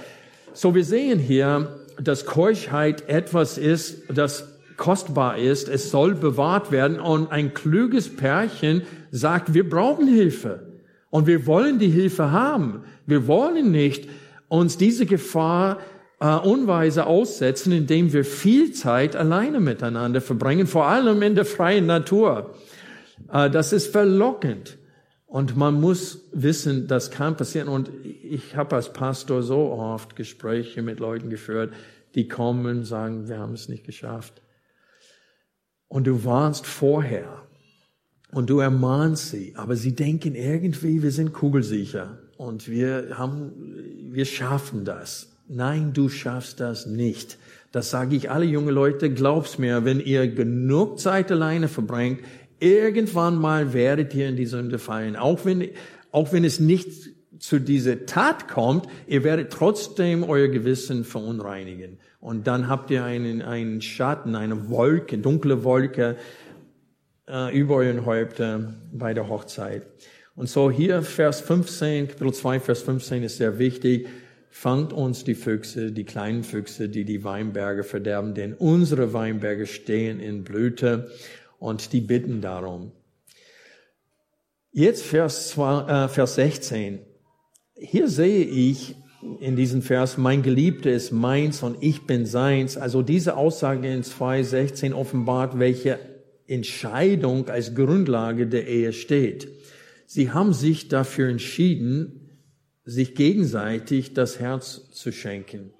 so wir sehen hier, dass Keuschheit etwas ist, das kostbar ist. Es soll bewahrt werden. Und ein kluges Pärchen sagt, wir brauchen Hilfe. Und wir wollen die Hilfe haben. Wir wollen nicht uns diese Gefahr äh, unweise aussetzen, indem wir viel Zeit alleine miteinander verbringen, vor allem in der freien Natur. Äh, das ist verlockend. Und man muss wissen, das kann passieren. Und ich habe als Pastor so oft Gespräche mit Leuten geführt, die kommen und sagen, wir haben es nicht geschafft. Und du warnst vorher und du ermahnst sie, aber sie denken irgendwie, wir sind kugelsicher und wir haben, wir schaffen das. Nein, du schaffst das nicht. Das sage ich alle junge Leute, glaub's mir, wenn ihr genug Zeit alleine verbringt, Irgendwann mal werdet ihr in die Sünde fallen. Auch wenn, auch wenn es nicht zu dieser Tat kommt, ihr werdet trotzdem euer Gewissen verunreinigen. Und dann habt ihr einen, einen Schatten, eine Wolke, dunkle Wolke äh, über euren Häupter bei der Hochzeit. Und so hier Vers 15, Kapitel 2, Vers 15 ist sehr wichtig. Fangt uns die Füchse, die kleinen Füchse, die die Weinberge verderben, denn unsere Weinberge stehen in Blüte und die bitten darum. Jetzt Vers, 2, äh, Vers 16. Hier sehe ich in diesem Vers, mein Geliebter ist meins und ich bin seins. Also diese Aussage in 2.16 offenbart, welche Entscheidung als Grundlage der Ehe steht. Sie haben sich dafür entschieden, sich gegenseitig das Herz zu schenken.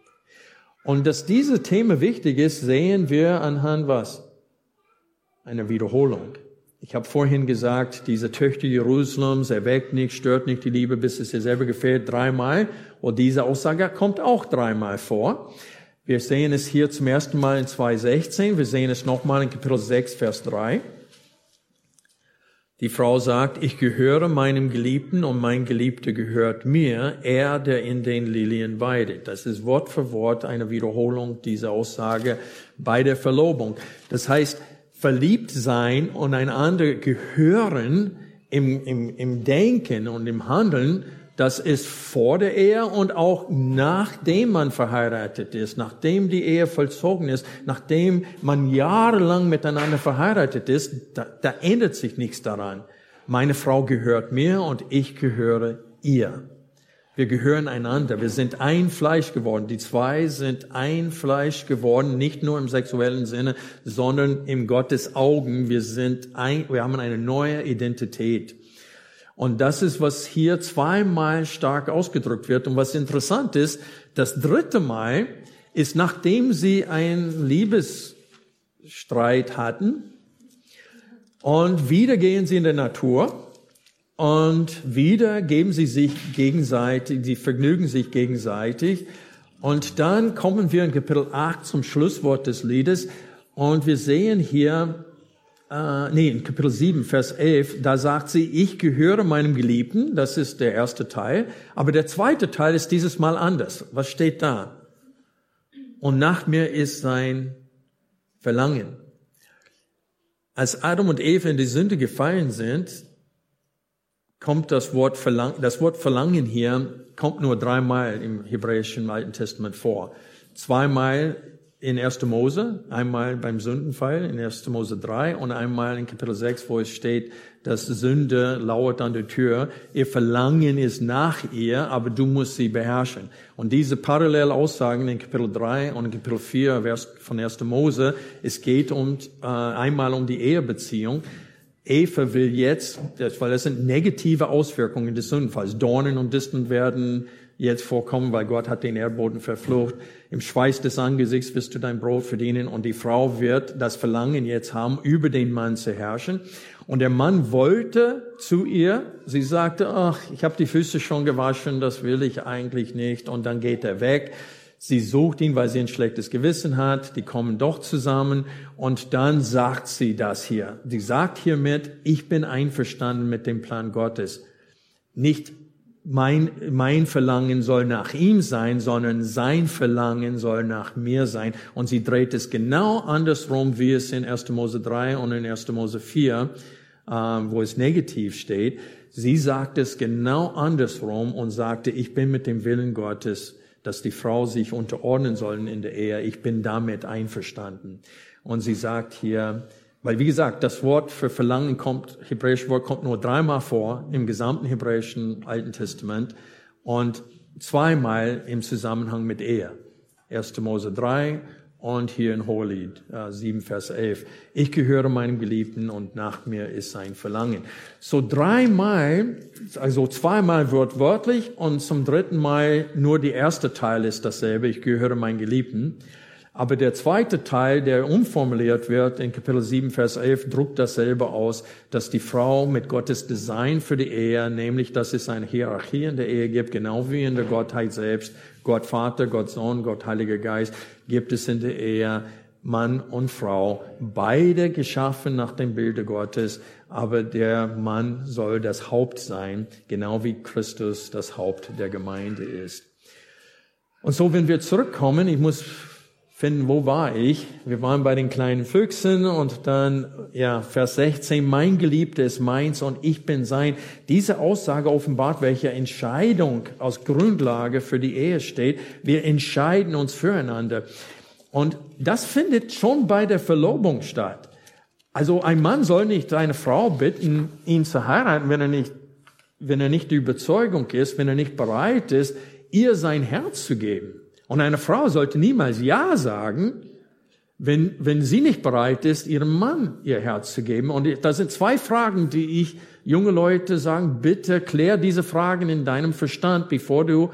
Und dass diese Thema wichtig ist, sehen wir anhand was? Eine Wiederholung. Ich habe vorhin gesagt, diese Töchter Jerusalems erweckt nicht, stört nicht die Liebe, bis es ihr selber gefällt, dreimal. Und diese Aussage kommt auch dreimal vor. Wir sehen es hier zum ersten Mal in 2.16. Wir sehen es nochmal in Kapitel 6, Vers 3. Die Frau sagt, ich gehöre meinem Geliebten und mein Geliebter gehört mir, er, der in den Lilien weidet. Das ist Wort für Wort eine Wiederholung dieser Aussage bei der Verlobung. Das heißt, verliebt sein und einander gehören im, im, im Denken und im Handeln, das ist vor der Ehe und auch nachdem man verheiratet ist, nachdem die Ehe vollzogen ist, nachdem man jahrelang miteinander verheiratet ist, da, da ändert sich nichts daran. Meine Frau gehört mir und ich gehöre ihr. Wir gehören einander. Wir sind ein Fleisch geworden. Die zwei sind ein Fleisch geworden, nicht nur im sexuellen Sinne, sondern im Gottes Augen. Wir sind ein, wir haben eine neue Identität. Und das ist, was hier zweimal stark ausgedrückt wird. Und was interessant ist, das dritte Mal ist, nachdem sie einen Liebesstreit hatten, und wieder gehen sie in der Natur, und wieder geben sie sich gegenseitig, sie vergnügen sich gegenseitig. Und dann kommen wir in Kapitel 8 zum Schlusswort des Liedes. Und wir sehen hier, äh, nee, in Kapitel 7, Vers 11, da sagt sie, ich gehöre meinem Geliebten. Das ist der erste Teil. Aber der zweite Teil ist dieses Mal anders. Was steht da? Und nach mir ist sein Verlangen. Als Adam und Eva in die Sünde gefallen sind, kommt das Wort Verlangen, das Wort Verlangen hier kommt nur dreimal im hebräischen Alten Testament vor. Zweimal in 1. Mose, einmal beim Sündenfall in 1. Mose 3 und einmal in Kapitel 6, wo es steht, dass Sünde lauert an der Tür. Ihr Verlangen ist nach ihr, aber du musst sie beherrschen. Und diese Parallelaussagen in Kapitel 3 und in Kapitel 4 von 1. Mose, es geht um, äh, einmal um die Ehebeziehung. Eva will jetzt, weil das sind negative Auswirkungen des Sündenfalls. Dornen und Disteln werden jetzt vorkommen, weil Gott hat den Erdboden verflucht. Im Schweiß des Angesichts wirst du dein Brot verdienen und die Frau wird das Verlangen jetzt haben, über den Mann zu herrschen. Und der Mann wollte zu ihr, sie sagte, ach, ich habe die Füße schon gewaschen, das will ich eigentlich nicht. Und dann geht er weg. Sie sucht ihn, weil sie ein schlechtes Gewissen hat. Die kommen doch zusammen. Und dann sagt sie das hier. Sie sagt hiermit, ich bin einverstanden mit dem Plan Gottes. Nicht mein, mein Verlangen soll nach ihm sein, sondern sein Verlangen soll nach mir sein. Und sie dreht es genau andersrum, wie es in 1. Mose 3 und in 1. Mose 4, äh, wo es negativ steht. Sie sagt es genau andersrum und sagte, ich bin mit dem Willen Gottes, dass die Frau sich unterordnen sollen in der Ehe. Ich bin damit einverstanden. Und sie sagt hier, weil, wie gesagt, das Wort für Verlangen kommt, hebräische Wort kommt nur dreimal vor im gesamten hebräischen Alten Testament und zweimal im Zusammenhang mit Ehe. 1. Mose 3 und hier in Hohelied äh, 7, Vers 11. Ich gehöre meinem Geliebten und nach mir ist sein Verlangen. So dreimal, also zweimal wortwörtlich und zum dritten Mal nur die erste Teil ist dasselbe. Ich gehöre meinem Geliebten. Aber der zweite Teil, der umformuliert wird in Kapitel 7, Vers 11, druckt dasselbe aus, dass die Frau mit Gottes Design für die Ehe, nämlich dass es eine Hierarchie in der Ehe gibt, genau wie in der Gottheit selbst, Gott Vater, Gott Sohn, Gott Heiliger Geist, gibt es in der Ehe Mann und Frau, beide geschaffen nach dem Bilde Gottes, aber der Mann soll das Haupt sein, genau wie Christus das Haupt der Gemeinde ist. Und so, wenn wir zurückkommen, ich muss finden, wo war ich? Wir waren bei den kleinen Füchsen und dann, ja, Vers 16, mein Geliebter ist meins und ich bin sein. Diese Aussage offenbart, welche Entscheidung aus Grundlage für die Ehe steht. Wir entscheiden uns füreinander. Und das findet schon bei der Verlobung statt. Also ein Mann soll nicht seine Frau bitten, ihn zu heiraten, wenn er nicht, wenn er nicht die Überzeugung ist, wenn er nicht bereit ist, ihr sein Herz zu geben. Und eine Frau sollte niemals Ja sagen, wenn, wenn sie nicht bereit ist, ihrem Mann ihr Herz zu geben. Und da sind zwei Fragen, die ich junge Leute sagen, bitte klär diese Fragen in deinem Verstand, bevor du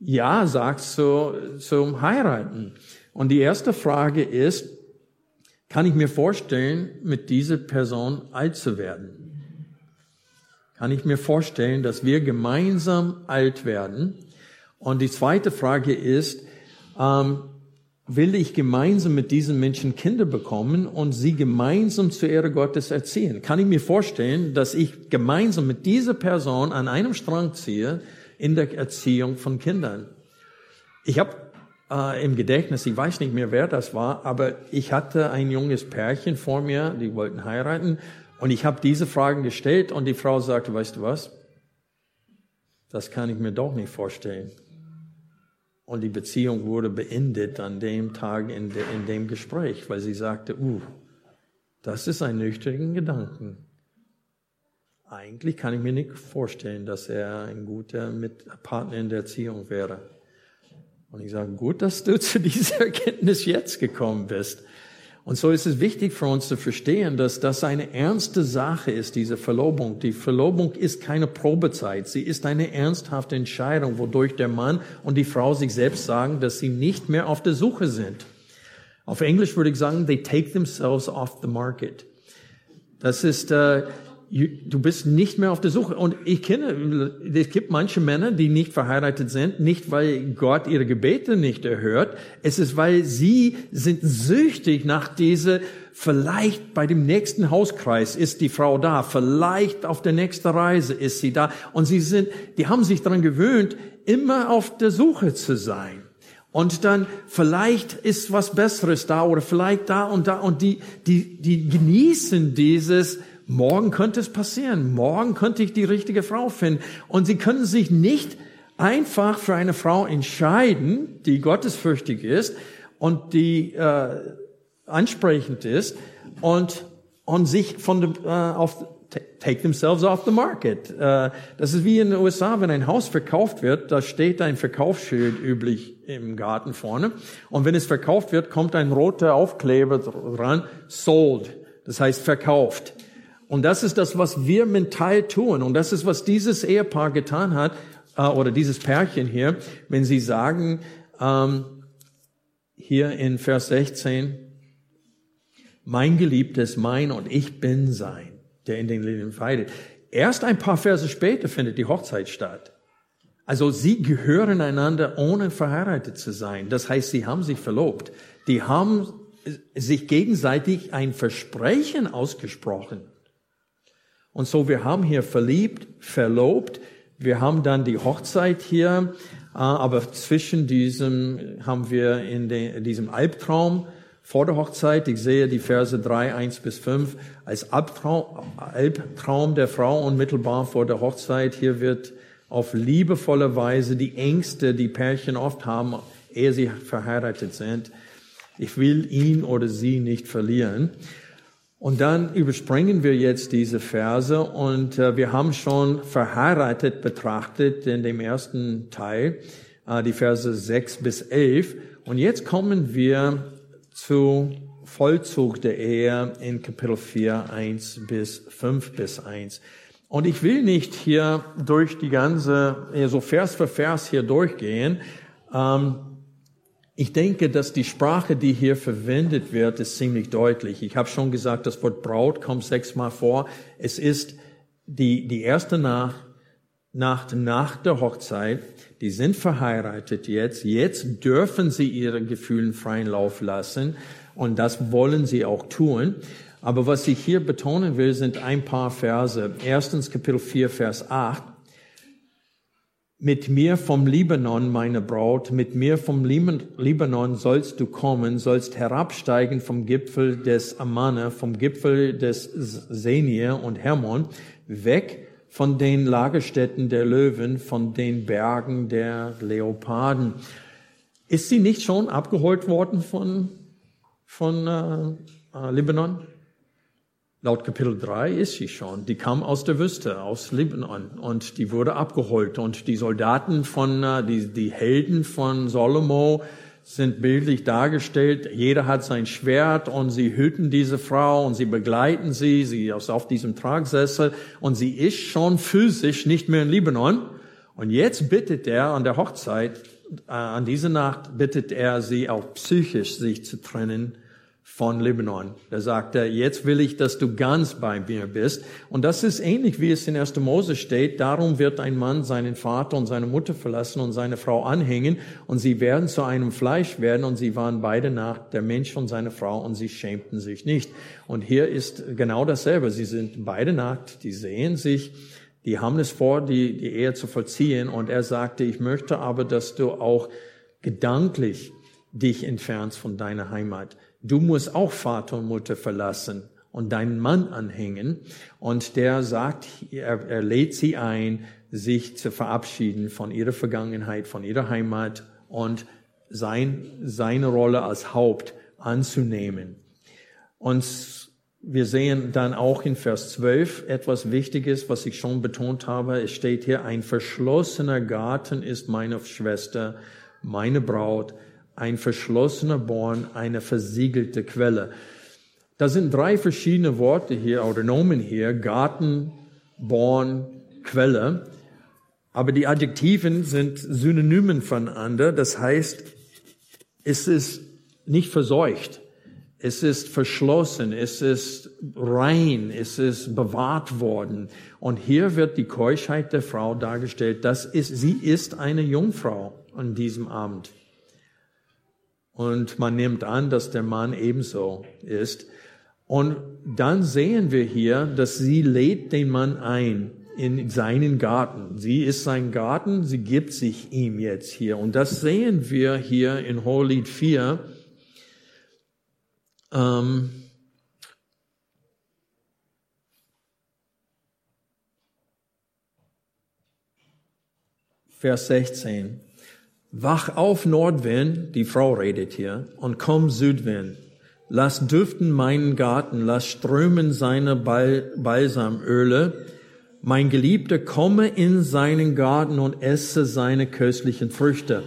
Ja sagst zu, zum Heiraten. Und die erste Frage ist, kann ich mir vorstellen, mit dieser Person alt zu werden? Kann ich mir vorstellen, dass wir gemeinsam alt werden? Und die zweite Frage ist, ähm, will ich gemeinsam mit diesen Menschen Kinder bekommen und sie gemeinsam zur Ehre Gottes erziehen. Kann ich mir vorstellen, dass ich gemeinsam mit dieser Person an einem Strang ziehe in der Erziehung von Kindern? Ich habe äh, im Gedächtnis, ich weiß nicht mehr, wer das war, aber ich hatte ein junges Pärchen vor mir, die wollten heiraten und ich habe diese Fragen gestellt und die Frau sagte, weißt du was? Das kann ich mir doch nicht vorstellen. Und die Beziehung wurde beendet an dem Tag in, de, in dem Gespräch, weil sie sagte, uh, das ist ein nüchterner Gedanken. Eigentlich kann ich mir nicht vorstellen, dass er ein guter Partner in der Erziehung wäre. Und ich sage, gut, dass du (laughs) zu dieser Erkenntnis jetzt gekommen bist. Und so ist es wichtig für uns zu verstehen, dass das eine ernste Sache ist, diese Verlobung. Die Verlobung ist keine Probezeit. Sie ist eine ernsthafte Entscheidung, wodurch der Mann und die Frau sich selbst sagen, dass sie nicht mehr auf der Suche sind. Auf Englisch würde ich sagen, they take themselves off the market. Das ist, äh, du bist nicht mehr auf der Suche. Und ich kenne, es gibt manche Männer, die nicht verheiratet sind, nicht weil Gott ihre Gebete nicht erhört. Es ist, weil sie sind süchtig nach diese, vielleicht bei dem nächsten Hauskreis ist die Frau da, vielleicht auf der nächsten Reise ist sie da. Und sie sind, die haben sich daran gewöhnt, immer auf der Suche zu sein. Und dann vielleicht ist was Besseres da oder vielleicht da und da und die, die, die genießen dieses, Morgen könnte es passieren. Morgen könnte ich die richtige Frau finden. Und sie können sich nicht einfach für eine Frau entscheiden, die gottesfürchtig ist und die äh, ansprechend ist und und sich von dem äh, auf take themselves off the market. Äh, das ist wie in den USA, wenn ein Haus verkauft wird, da steht ein Verkaufsschild üblich im Garten vorne und wenn es verkauft wird, kommt ein roter Aufkleber dran, sold. Das heißt verkauft. Und das ist das, was wir mental tun. Und das ist, was dieses Ehepaar getan hat. äh, oder dieses Pärchen hier, wenn sie sagen, ähm, hier in Vers 16, mein Geliebtes mein und ich bin sein, der in den Lilien weidet. Erst ein paar Verse später findet die Hochzeit statt. Also sie gehören einander, ohne verheiratet zu sein. Das heißt, sie haben sich verlobt. Die haben sich gegenseitig ein Versprechen ausgesprochen. Und so, wir haben hier verliebt, verlobt. Wir haben dann die Hochzeit hier. Äh, aber zwischen diesem haben wir in diesem Albtraum vor der Hochzeit, ich sehe die Verse 3, 1 bis 5, als Albtraum, Albtraum der Frau unmittelbar vor der Hochzeit. Hier wird auf liebevolle Weise die Ängste, die Pärchen oft haben, ehe sie verheiratet sind. Ich will ihn oder sie nicht verlieren. Und dann überspringen wir jetzt diese Verse und äh, wir haben schon verheiratet betrachtet in dem ersten Teil, äh, die Verse 6 bis 11. Und jetzt kommen wir zu Vollzug der Ehe in Kapitel 4, 1 bis 5 bis 1. Und ich will nicht hier durch die ganze, so Vers für Vers hier durchgehen. Ähm, ich denke, dass die Sprache, die hier verwendet wird, ist ziemlich deutlich. Ich habe schon gesagt, das Wort Braut kommt sechsmal vor. Es ist die, die erste Nacht, Nacht nach der Hochzeit die sind verheiratet jetzt, jetzt dürfen sie ihre Gefühlen freien Lauf lassen und das wollen sie auch tun. Aber was ich hier betonen will, sind ein paar Verse. Erstens Kapitel 4, Vers 8. Mit mir vom Libanon, meine Braut, mit mir vom Libanon sollst du kommen, sollst herabsteigen vom Gipfel des Amana, vom Gipfel des Senir und Hermon, weg von den Lagerstätten der Löwen, von den Bergen der Leoparden. Ist sie nicht schon abgeholt worden von, von äh, äh, Libanon? Laut Kapitel 3 ist sie schon. Die kam aus der Wüste, aus Libanon und die wurde abgeholt. Und die Soldaten von, äh, die, die Helden von Solomo, sind bildlich dargestellt. Jeder hat sein Schwert und sie hüten diese Frau und sie begleiten sie. Sie ist auf diesem Tragsessel und sie ist schon physisch nicht mehr in Libanon. Und jetzt bittet er an der Hochzeit, äh, an diese Nacht bittet er sie auch psychisch sich zu trennen von Libanon. Da sagt er, jetzt will ich, dass du ganz bei mir bist. Und das ist ähnlich, wie es in 1. Mose steht. Darum wird ein Mann seinen Vater und seine Mutter verlassen und seine Frau anhängen und sie werden zu einem Fleisch werden und sie waren beide nach der Mensch und seine Frau und sie schämten sich nicht. Und hier ist genau dasselbe. Sie sind beide nackt, die sehen sich, die haben es vor, die, die Ehe zu vollziehen und er sagte, ich möchte aber, dass du auch gedanklich dich entfernst von deiner Heimat. Du musst auch Vater und Mutter verlassen und deinen Mann anhängen. Und der sagt, er, er lädt sie ein, sich zu verabschieden von ihrer Vergangenheit, von ihrer Heimat und sein, seine Rolle als Haupt anzunehmen. Und wir sehen dann auch in Vers 12 etwas Wichtiges, was ich schon betont habe. Es steht hier, ein verschlossener Garten ist meine Schwester, meine Braut, ein verschlossener Born, eine versiegelte Quelle. Da sind drei verschiedene Worte hier oder Nomen hier, Garten, Born, Quelle. Aber die Adjektiven sind Synonymen voneinander. Das heißt, es ist nicht verseucht. Es ist verschlossen. Es ist rein. Es ist bewahrt worden. Und hier wird die Keuschheit der Frau dargestellt. Das ist, sie ist eine Jungfrau an diesem Abend. Und man nimmt an, dass der Mann ebenso ist. Und dann sehen wir hier, dass sie lädt den Mann ein in seinen Garten. Sie ist sein Garten, sie gibt sich ihm jetzt hier. Und das sehen wir hier in Hohelied 4. Ähm, Vers 16. Wach auf Nordwind, die Frau redet hier, und komm Südwind. Lass duften meinen Garten, lass strömen seine Bal Balsamöle. Mein Geliebter, komme in seinen Garten und esse seine köstlichen Früchte.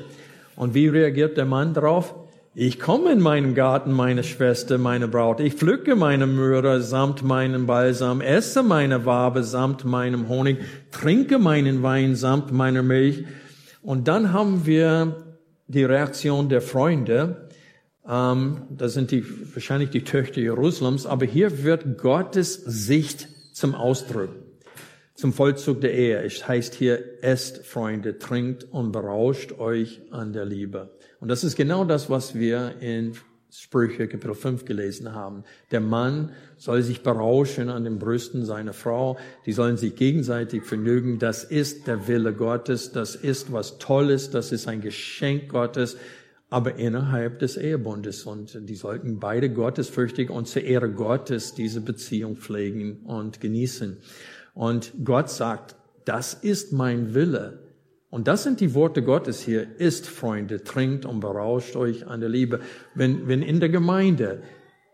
Und wie reagiert der Mann darauf? Ich komme in meinen Garten, meine Schwester, meine Braut. Ich pflücke meine Möhre samt meinem Balsam, esse meine Wabe samt meinem Honig, trinke meinen Wein samt meiner Milch. Und dann haben wir die Reaktion der Freunde. Ähm, das sind die, wahrscheinlich die Töchter Jerusalems. Aber hier wird Gottes Sicht zum Ausdruck zum Vollzug der Ehe. Es heißt hier, esst, Freunde, trinkt und berauscht euch an der Liebe. Und das ist genau das, was wir in Sprüche Kapitel 5 gelesen haben. Der Mann soll sich berauschen an den Brüsten seiner Frau. Die sollen sich gegenseitig vergnügen. Das ist der Wille Gottes. Das ist was Tolles. Das ist ein Geschenk Gottes. Aber innerhalb des Ehebundes. Und die sollten beide gottesfürchtig und zur Ehre Gottes diese Beziehung pflegen und genießen. Und Gott sagt, das ist mein Wille. Und das sind die Worte Gottes hier. Ist, Freunde, trinkt und berauscht euch an der Liebe. Wenn, wenn in der Gemeinde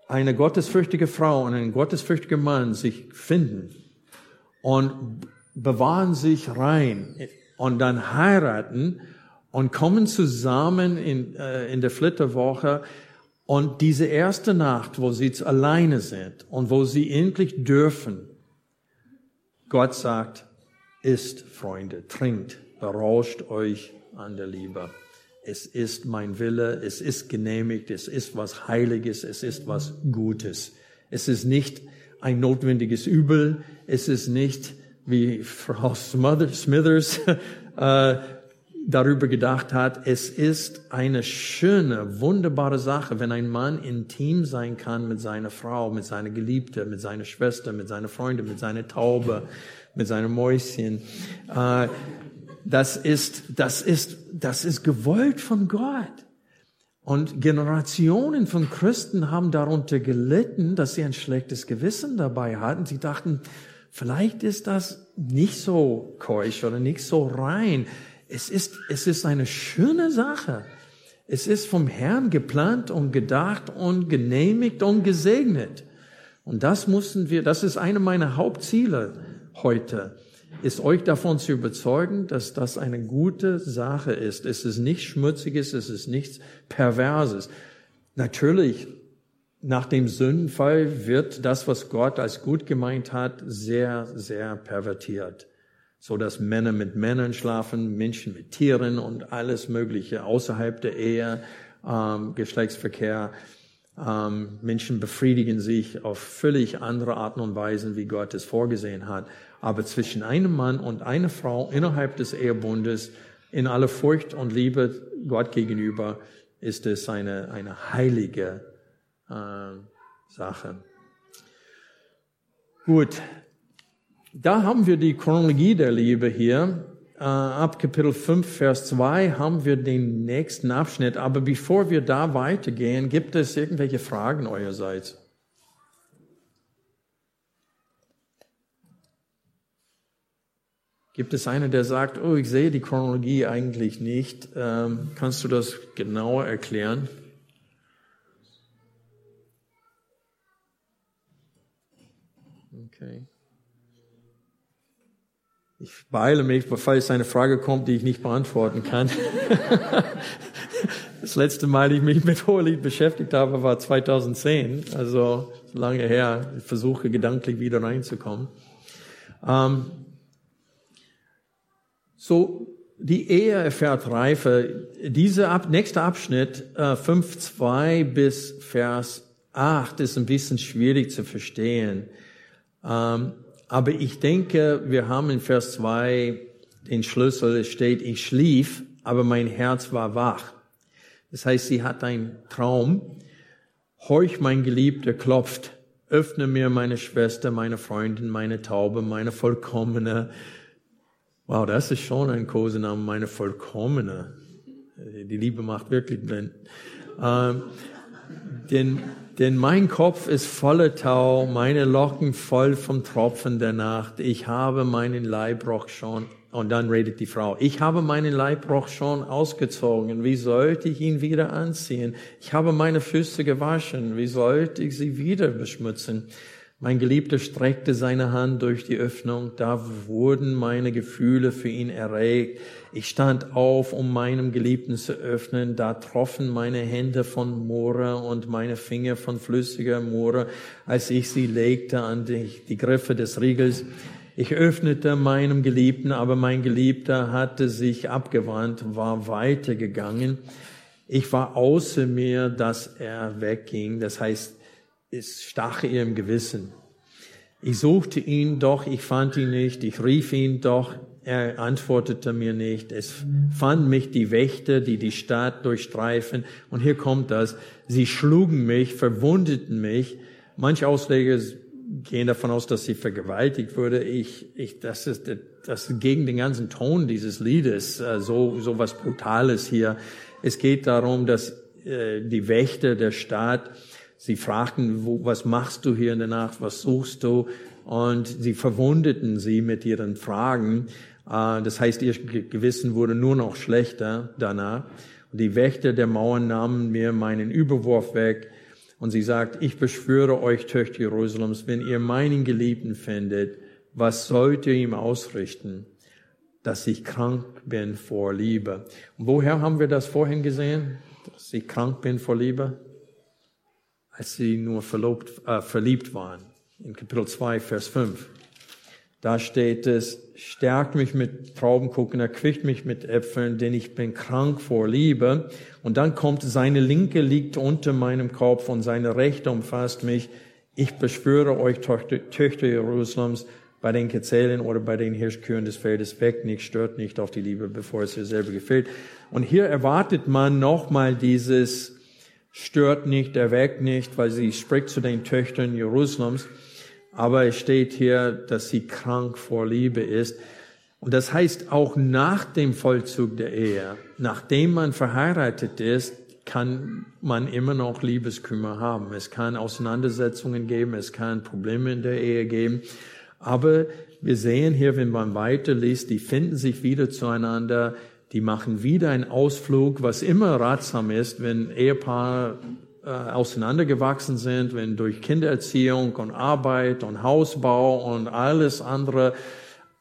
eine gottesfürchtige Frau und ein gottesfürchtiger Mann sich finden und bewahren sich rein und dann heiraten und kommen zusammen in, äh, in der Flitterwoche und diese erste Nacht, wo sie alleine sind und wo sie endlich dürfen, Gott sagt, isst, Freunde, trinkt, berauscht euch an der Liebe. Es ist mein Wille, es ist genehmigt, es ist was Heiliges, es ist was Gutes. Es ist nicht ein notwendiges Übel, es ist nicht, wie Frau Smithers (laughs) äh, darüber gedacht hat, es ist eine schöne, wunderbare Sache, wenn ein Mann intim sein kann mit seiner Frau, mit seiner Geliebte, mit seiner Schwester, mit seiner Freundin, mit seiner Taube, mit seinem Mäuschen. Äh, das ist, das ist, das ist gewollt von Gott. Und Generationen von Christen haben darunter gelitten, dass sie ein schlechtes Gewissen dabei hatten. Sie dachten, vielleicht ist das nicht so keusch oder nicht so rein. Es ist, es ist eine schöne Sache. Es ist vom Herrn geplant und gedacht und genehmigt und gesegnet. Und das mussten wir, das ist eine meiner Hauptziele heute, ist euch davon zu überzeugen, dass das eine gute Sache ist. Es ist nichts Schmutziges, es ist nichts Perverses. Natürlich, nach dem Sündenfall wird das, was Gott als gut gemeint hat, sehr, sehr pervertiert so dass Männer mit Männern schlafen, Menschen mit Tieren und alles Mögliche außerhalb der Ehe, ähm, Geschlechtsverkehr. Ähm, Menschen befriedigen sich auf völlig andere Arten und Weisen, wie Gott es vorgesehen hat. Aber zwischen einem Mann und einer Frau innerhalb des Ehebundes, in aller Furcht und Liebe Gott gegenüber, ist es eine, eine heilige äh, Sache. Gut, da haben wir die Chronologie der Liebe hier. Äh, ab Kapitel 5, Vers 2 haben wir den nächsten Abschnitt. Aber bevor wir da weitergehen, gibt es irgendwelche Fragen eurerseits? Gibt es einen, der sagt, oh, ich sehe die Chronologie eigentlich nicht. Ähm, kannst du das genauer erklären? Okay. Ich beeile mich, falls eine Frage kommt, die ich nicht beantworten kann. (laughs) das letzte Mal, ich mich mit Hohelied beschäftigt habe, war 2010, also lange her. Ich versuche gedanklich wieder reinzukommen. Ähm, so, die Ehe erfährt Reife. Dieser ab, nächste Abschnitt, äh, 5.2 bis Vers 8, ist ein bisschen schwierig zu verstehen. Ähm, aber ich denke, wir haben in Vers 2 den Schlüssel, es steht, ich schlief, aber mein Herz war wach. Das heißt, sie hat einen Traum. Horch, mein Geliebter, klopft. Öffne mir meine Schwester, meine Freundin, meine Taube, meine Vollkommene. Wow, das ist schon ein Kosename, meine Vollkommene. Die Liebe macht wirklich blind. Ähm, denn denn mein Kopf ist voller Tau, meine Locken voll vom Tropfen der Nacht. Ich habe meinen Leibrock schon, und dann redet die Frau, ich habe meinen Leibrock schon ausgezogen. Wie sollte ich ihn wieder anziehen? Ich habe meine Füße gewaschen. Wie sollte ich sie wieder beschmutzen? Mein Geliebter streckte seine Hand durch die Öffnung, da wurden meine Gefühle für ihn erregt. Ich stand auf, um meinem Geliebten zu öffnen, da troffen meine Hände von Moore und meine Finger von flüssiger Moore, als ich sie legte an die, die Griffe des Riegels. Ich öffnete meinem Geliebten, aber mein Geliebter hatte sich abgewandt, war weitergegangen. Ich war außer mir, dass er wegging. Das heißt, es stach ihr im Gewissen. Ich suchte ihn, doch ich fand ihn nicht. Ich rief ihn, doch er antwortete mir nicht. Es fanden mich die Wächter, die die Stadt durchstreifen. Und hier kommt das. Sie schlugen mich, verwundeten mich. Manche Ausleger gehen davon aus, dass sie vergewaltigt wurde. Ich, ich, das ist, das ist gegen den ganzen Ton dieses Liedes, äh, so, so was Brutales hier. Es geht darum, dass äh, die Wächter der Stadt Sie fragten, wo, was machst du hier in der Nacht? Was suchst du? Und sie verwundeten sie mit ihren Fragen. Äh, das heißt, ihr Gewissen wurde nur noch schlechter danach. Und die Wächter der Mauern nahmen mir meinen Überwurf weg. Und sie sagt, ich beschwöre euch, Töchter Jerusalems, wenn ihr meinen Geliebten findet, was sollt ihr ihm ausrichten? Dass ich krank bin vor Liebe. Und woher haben wir das vorhin gesehen? Dass ich krank bin vor Liebe? als sie nur verlobt, äh, verliebt waren. In Kapitel 2, Vers 5. Da steht es, stärkt mich mit Traubenkuchen, erquickt mich mit Äpfeln, denn ich bin krank vor Liebe. Und dann kommt, seine Linke liegt unter meinem Kopf und seine Rechte umfasst mich. Ich beschwöre euch, Töchter, Töchter Jerusalems, bei den Kezellen oder bei den Hirschkühen des Feldes weg, nicht stört nicht auf die Liebe, bevor es ihr selber gefällt. Und hier erwartet man nochmal dieses stört nicht, erweckt nicht, weil sie spricht zu den Töchtern Jerusalems. Aber es steht hier, dass sie krank vor Liebe ist. Und das heißt, auch nach dem Vollzug der Ehe, nachdem man verheiratet ist, kann man immer noch Liebeskümmer haben. Es kann Auseinandersetzungen geben, es kann Probleme in der Ehe geben. Aber wir sehen hier, wenn man weiterliest, die finden sich wieder zueinander, die machen wieder einen Ausflug, was immer ratsam ist, wenn Ehepaare äh, auseinandergewachsen sind, wenn durch Kindererziehung und Arbeit und Hausbau und alles andere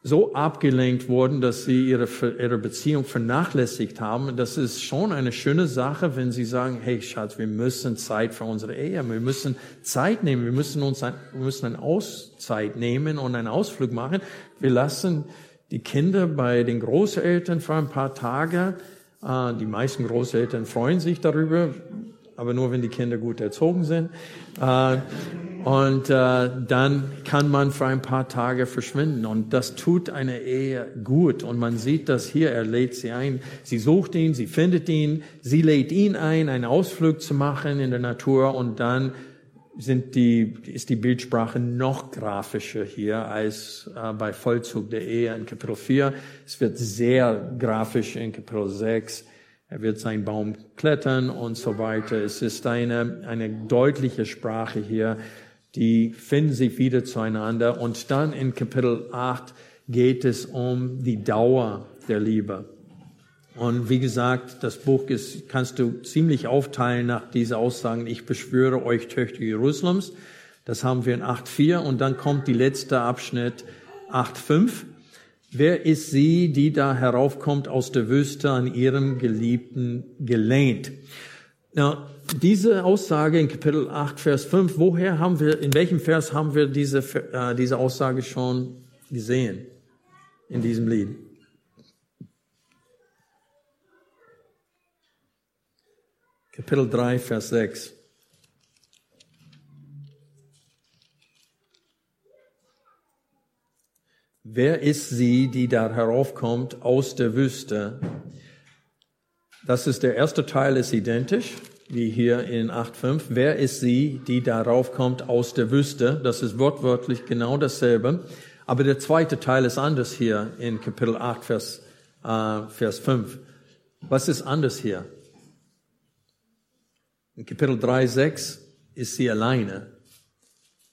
so abgelenkt wurden, dass sie ihre, ihre Beziehung vernachlässigt haben. Das ist schon eine schöne Sache, wenn sie sagen, hey Schatz, wir müssen Zeit für unsere Ehe, wir müssen Zeit nehmen, wir müssen uns ein, wir müssen eine Auszeit nehmen und einen Ausflug machen. Wir lassen die Kinder bei den Großeltern für ein paar Tage. Äh, die meisten Großeltern freuen sich darüber, aber nur wenn die Kinder gut erzogen sind. Äh, und äh, dann kann man für ein paar Tage verschwinden. Und das tut eine Ehe gut. Und man sieht das hier, er lädt sie ein. Sie sucht ihn, sie findet ihn, sie lädt ihn ein, einen Ausflug zu machen in der Natur und dann sind die, ist die Bildsprache noch grafischer hier als äh, bei Vollzug der Ehe in Kapitel 4. Es wird sehr grafisch in Kapitel 6. Er wird seinen Baum klettern und so weiter. Es ist eine, eine deutliche Sprache hier. Die finden sich wieder zueinander. Und dann in Kapitel 8 geht es um die Dauer der Liebe. Und wie gesagt, das Buch ist, kannst du ziemlich aufteilen nach dieser Aussagen. Ich beschwöre euch Töchter Jerusalems. Das haben wir in 8.4 und dann kommt die letzte Abschnitt 8.5. Wer ist sie, die da heraufkommt aus der Wüste an ihrem Geliebten gelehnt? Na, diese Aussage in Kapitel 8, Vers 5, woher haben wir, in welchem Vers haben wir diese, äh, diese Aussage schon gesehen? In diesem Lied. Kapitel 3, Vers 6. Wer ist sie, die da heraufkommt aus der Wüste? Das ist der erste Teil ist identisch, wie hier in 8.5. Wer ist sie, die darauf kommt aus der Wüste? Das ist wortwörtlich genau dasselbe. Aber der zweite Teil ist anders hier in Kapitel 8, Vers, äh, Vers 5. Was ist anders hier? In Kapitel 3, 6 ist sie alleine.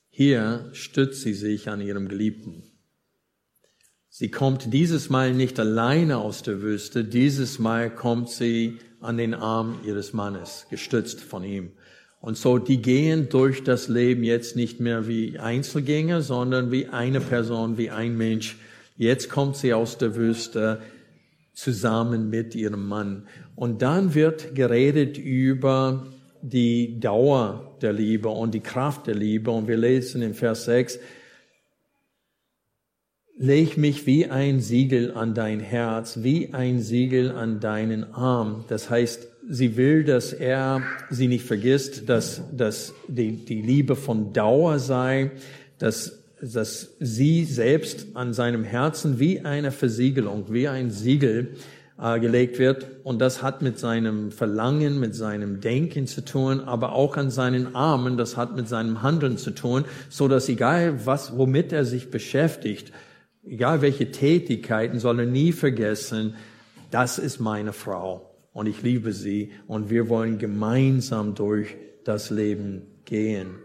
Hier stützt sie sich an ihrem Geliebten. Sie kommt dieses Mal nicht alleine aus der Wüste, dieses Mal kommt sie an den Arm ihres Mannes, gestützt von ihm. Und so, die gehen durch das Leben jetzt nicht mehr wie Einzelgänger, sondern wie eine Person, wie ein Mensch. Jetzt kommt sie aus der Wüste zusammen mit ihrem Mann. Und dann wird geredet über die Dauer der Liebe und die Kraft der Liebe. Und wir lesen in Vers 6, Leg mich wie ein Siegel an dein Herz, wie ein Siegel an deinen Arm. Das heißt, sie will, dass er sie nicht vergisst, dass, dass die, die Liebe von Dauer sei, dass, dass sie selbst an seinem Herzen wie eine Versiegelung, wie ein Siegel äh, gelegt wird. Und das hat mit seinem Verlangen, mit seinem Denken zu tun, aber auch an seinen Armen, das hat mit seinem Handeln zu tun, so dass egal was, womit er sich beschäftigt, egal welche Tätigkeiten, soll er nie vergessen, das ist meine Frau und ich liebe sie und wir wollen gemeinsam durch das Leben gehen.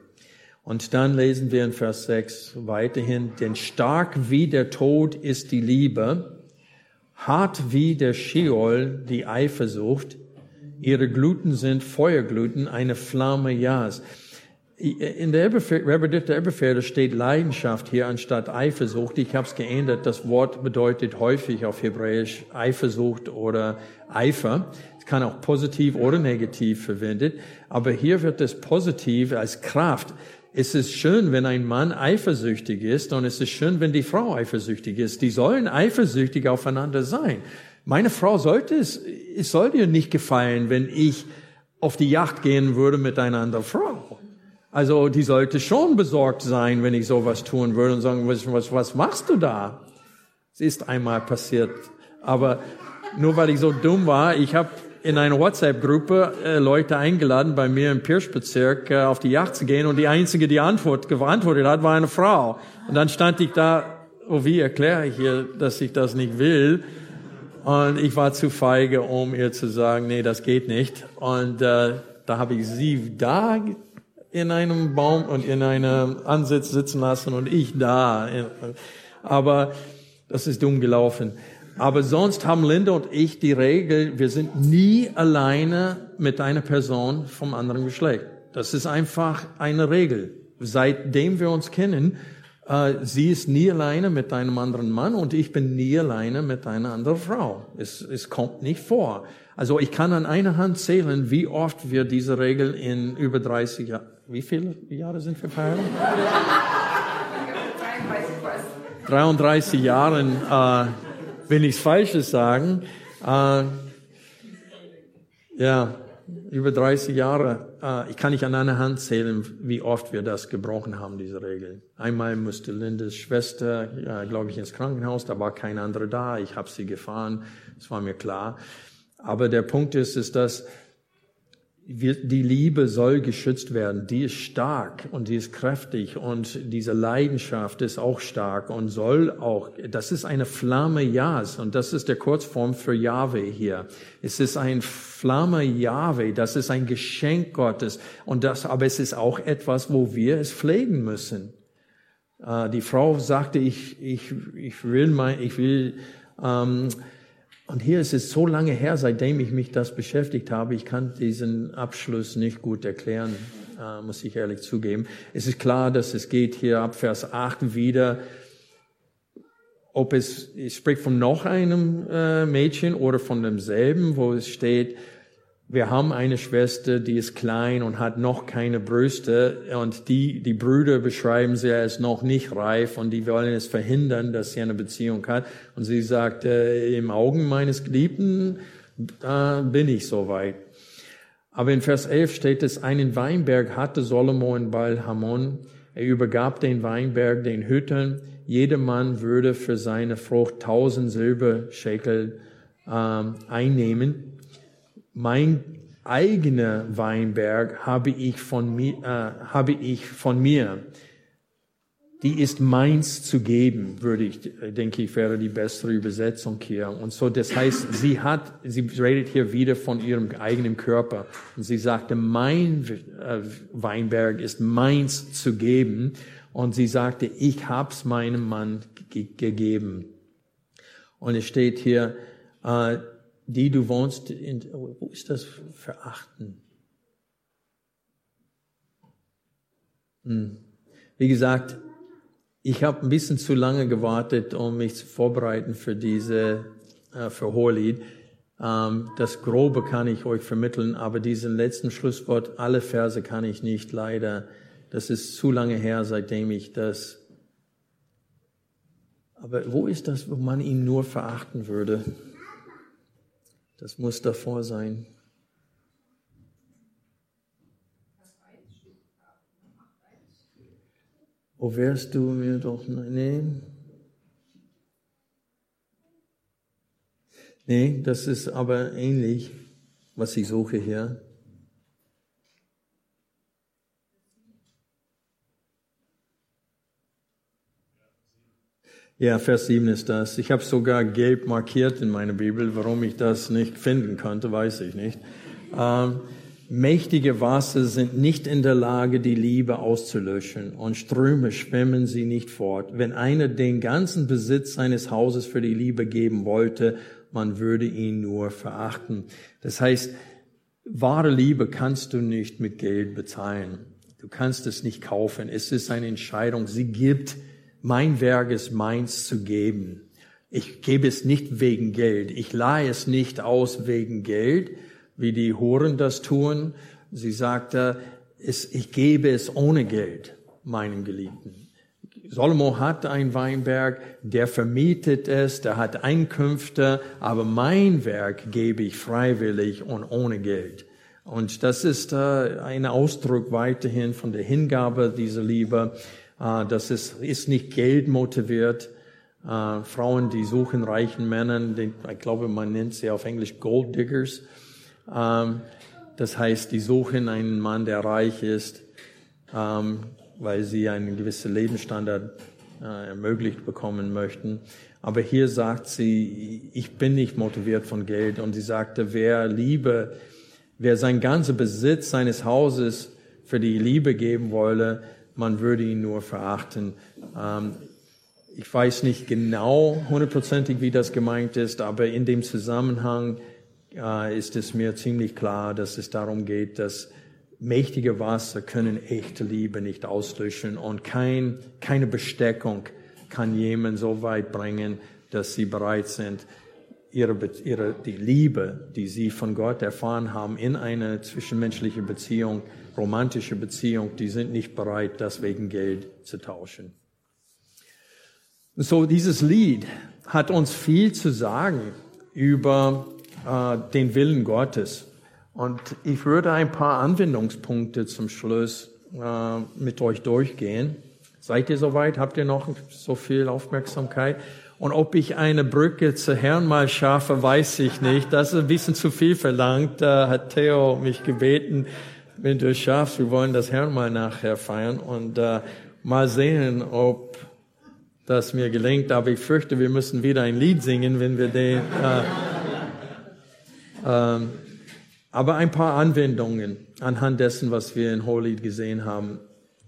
Und dann lesen wir in Vers 6 weiterhin, denn stark wie der Tod ist die Liebe, hart wie der Sheol die Eifersucht, ihre Gluten sind Feuergluten, eine Flamme Jas. In der Elberfelder steht Leidenschaft hier anstatt Eifersucht. Ich habe es geändert. Das Wort bedeutet häufig auf Hebräisch Eifersucht oder Eifer. Es kann auch positiv oder negativ verwendet. Aber hier wird es positiv als Kraft. Es ist schön, wenn ein Mann eifersüchtig ist und es ist schön, wenn die Frau eifersüchtig ist. Die sollen eifersüchtig aufeinander sein. Meine Frau sollte es, es sollte ihr nicht gefallen, wenn ich auf die Yacht gehen würde mit einer anderen Frau. Also die sollte schon besorgt sein, wenn ich sowas tun würde und sagen, was, was, was machst du da? Es ist einmal passiert. Aber nur weil ich so dumm war, ich habe in einer WhatsApp-Gruppe äh, Leute eingeladen, bei mir im Pirschbezirk äh, auf die Yacht zu gehen und die einzige, die Antwort geantwortet hat, war eine Frau. Und dann stand ich da, oh, wie erkläre ich ihr, dass ich das nicht will? Und ich war zu feige, um ihr zu sagen, nee, das geht nicht. Und äh, da habe ich sie da in einem Baum und in einem Ansitz sitzen lassen und ich da. Aber das ist dumm gelaufen. Aber sonst haben Linda und ich die Regel, wir sind nie alleine mit einer Person vom anderen Geschlecht. Das ist einfach eine Regel. Seitdem wir uns kennen, äh, sie ist nie alleine mit einem anderen Mann und ich bin nie alleine mit einer anderen Frau. Es, es kommt nicht vor. Also ich kann an einer Hand zählen, wie oft wir diese Regel in über 30 Jahren wie viele Jahre sind wir verheiratet? 33 Jahren, äh, will nichts Falsches sagen. Äh, ja, über 30 Jahre. Äh, ich kann nicht an einer Hand zählen, wie oft wir das gebrochen haben, diese Regel. Einmal musste Lindes Schwester, äh, glaube ich, ins Krankenhaus, da war kein anderer da. Ich habe sie gefahren, das war mir klar. Aber der Punkt ist, ist, dass die Liebe soll geschützt werden. Die ist stark und die ist kräftig und diese Leidenschaft ist auch stark und soll auch, das ist eine Flamme Jas und das ist der Kurzform für Jahwe hier. Es ist ein Flamme Jahwe, das ist ein Geschenk Gottes und das, aber es ist auch etwas, wo wir es pflegen müssen. Äh, die Frau sagte, ich, ich, ich will mein, ich will, ähm, und hier ist es so lange her, seitdem ich mich das beschäftigt habe, ich kann diesen Abschluss nicht gut erklären, äh, muss ich ehrlich zugeben. Es ist klar, dass es geht hier ab Vers 8 wieder, ob es, es spricht von noch einem äh, Mädchen oder von demselben, wo es steht, wir haben eine Schwester, die ist klein und hat noch keine Brüste und die, die Brüder beschreiben sie als noch nicht reif und die wollen es verhindern, dass sie eine Beziehung hat. Und sie sagt, äh, im Augen meines Geliebten äh, bin ich soweit. Aber in Vers 11 steht es, einen Weinberg hatte Solomon bei Hamon. Er übergab den Weinberg den Hüttern. Jedermann würde für seine Frucht tausend Silberschäkel äh, einnehmen mein eigener Weinberg habe ich von mir, äh, habe ich von mir. Die ist meins zu geben, würde ich, denke ich, wäre die bessere Übersetzung hier. Und so, das heißt, sie hat, sie redet hier wieder von ihrem eigenen Körper. Und sie sagte, mein äh, Weinberg ist meins zu geben. Und sie sagte, ich hab's meinem Mann gegeben. Und es steht hier, äh, die du wohnst in, wo ist das verachten? Hm. Wie gesagt, ich habe ein bisschen zu lange gewartet, um mich zu vorbereiten für diese äh, für Hohelied. Ähm, das Grobe kann ich euch vermitteln, aber diesen letzten Schlusswort, alle Verse kann ich nicht leider. Das ist zu lange her, seitdem ich das. Aber wo ist das, wo man ihn nur verachten würde? Das muss davor sein. Wo wärst du mir doch, nee. Nee, das ist aber ähnlich, was ich suche hier. Ja, Vers 7 ist das. Ich habe sogar gelb markiert in meiner Bibel. Warum ich das nicht finden konnte, weiß ich nicht. Ähm, Mächtige Wasser sind nicht in der Lage, die Liebe auszulöschen und Ströme schwimmen sie nicht fort. Wenn einer den ganzen Besitz seines Hauses für die Liebe geben wollte, man würde ihn nur verachten. Das heißt, wahre Liebe kannst du nicht mit Geld bezahlen. Du kannst es nicht kaufen. Es ist eine Entscheidung. Sie gibt, mein Werk ist meins zu geben. Ich gebe es nicht wegen Geld. Ich leihe es nicht aus wegen Geld wie die Huren das tun. Sie sagte, ich gebe es ohne Geld meinen Geliebten. Salomo hat ein Weinberg, der vermietet es, der hat Einkünfte, aber mein Werk gebe ich freiwillig und ohne Geld. Und das ist äh, ein Ausdruck weiterhin von der Hingabe dieser Liebe. Äh, das ist, ist nicht Geld motiviert. Äh, Frauen, die suchen reichen Männern, den, ich glaube, man nennt sie auf Englisch Gold Diggers. Ähm, das heißt, die suchen einen Mann, der reich ist, ähm, weil sie einen gewissen Lebensstandard äh, ermöglicht bekommen möchten. Aber hier sagt sie, ich bin nicht motiviert von Geld. Und sie sagte, wer Liebe, wer sein ganzer Besitz seines Hauses für die Liebe geben wolle, man würde ihn nur verachten. Ähm, ich weiß nicht genau hundertprozentig, wie das gemeint ist, aber in dem Zusammenhang äh, ist es mir ziemlich klar, dass es darum geht, dass mächtige Wasser können echte Liebe nicht auslöschen und kein, keine Besteckung kann jemand so weit bringen, dass sie bereit sind, ihre, ihre, die Liebe, die sie von Gott erfahren haben in eine zwischenmenschliche Beziehung, romantische Beziehung, die sind nicht bereit, das wegen Geld zu tauschen. So, dieses Lied hat uns viel zu sagen über äh, den Willen Gottes. Und ich würde ein paar Anwendungspunkte zum Schluss äh, mit euch durchgehen. Seid ihr soweit? Habt ihr noch so viel Aufmerksamkeit? Und ob ich eine Brücke zu Herrn mal schaffe, weiß ich nicht. Das ist ein bisschen zu viel verlangt. Da hat Theo mich gebeten, wenn du es schaffst, wir wollen das Herrn mal nachher feiern und äh, mal sehen, ob das mir gelingt. Aber ich fürchte, wir müssen wieder ein Lied singen, wenn wir den äh, ähm, aber ein paar Anwendungen anhand dessen, was wir in Holy gesehen haben.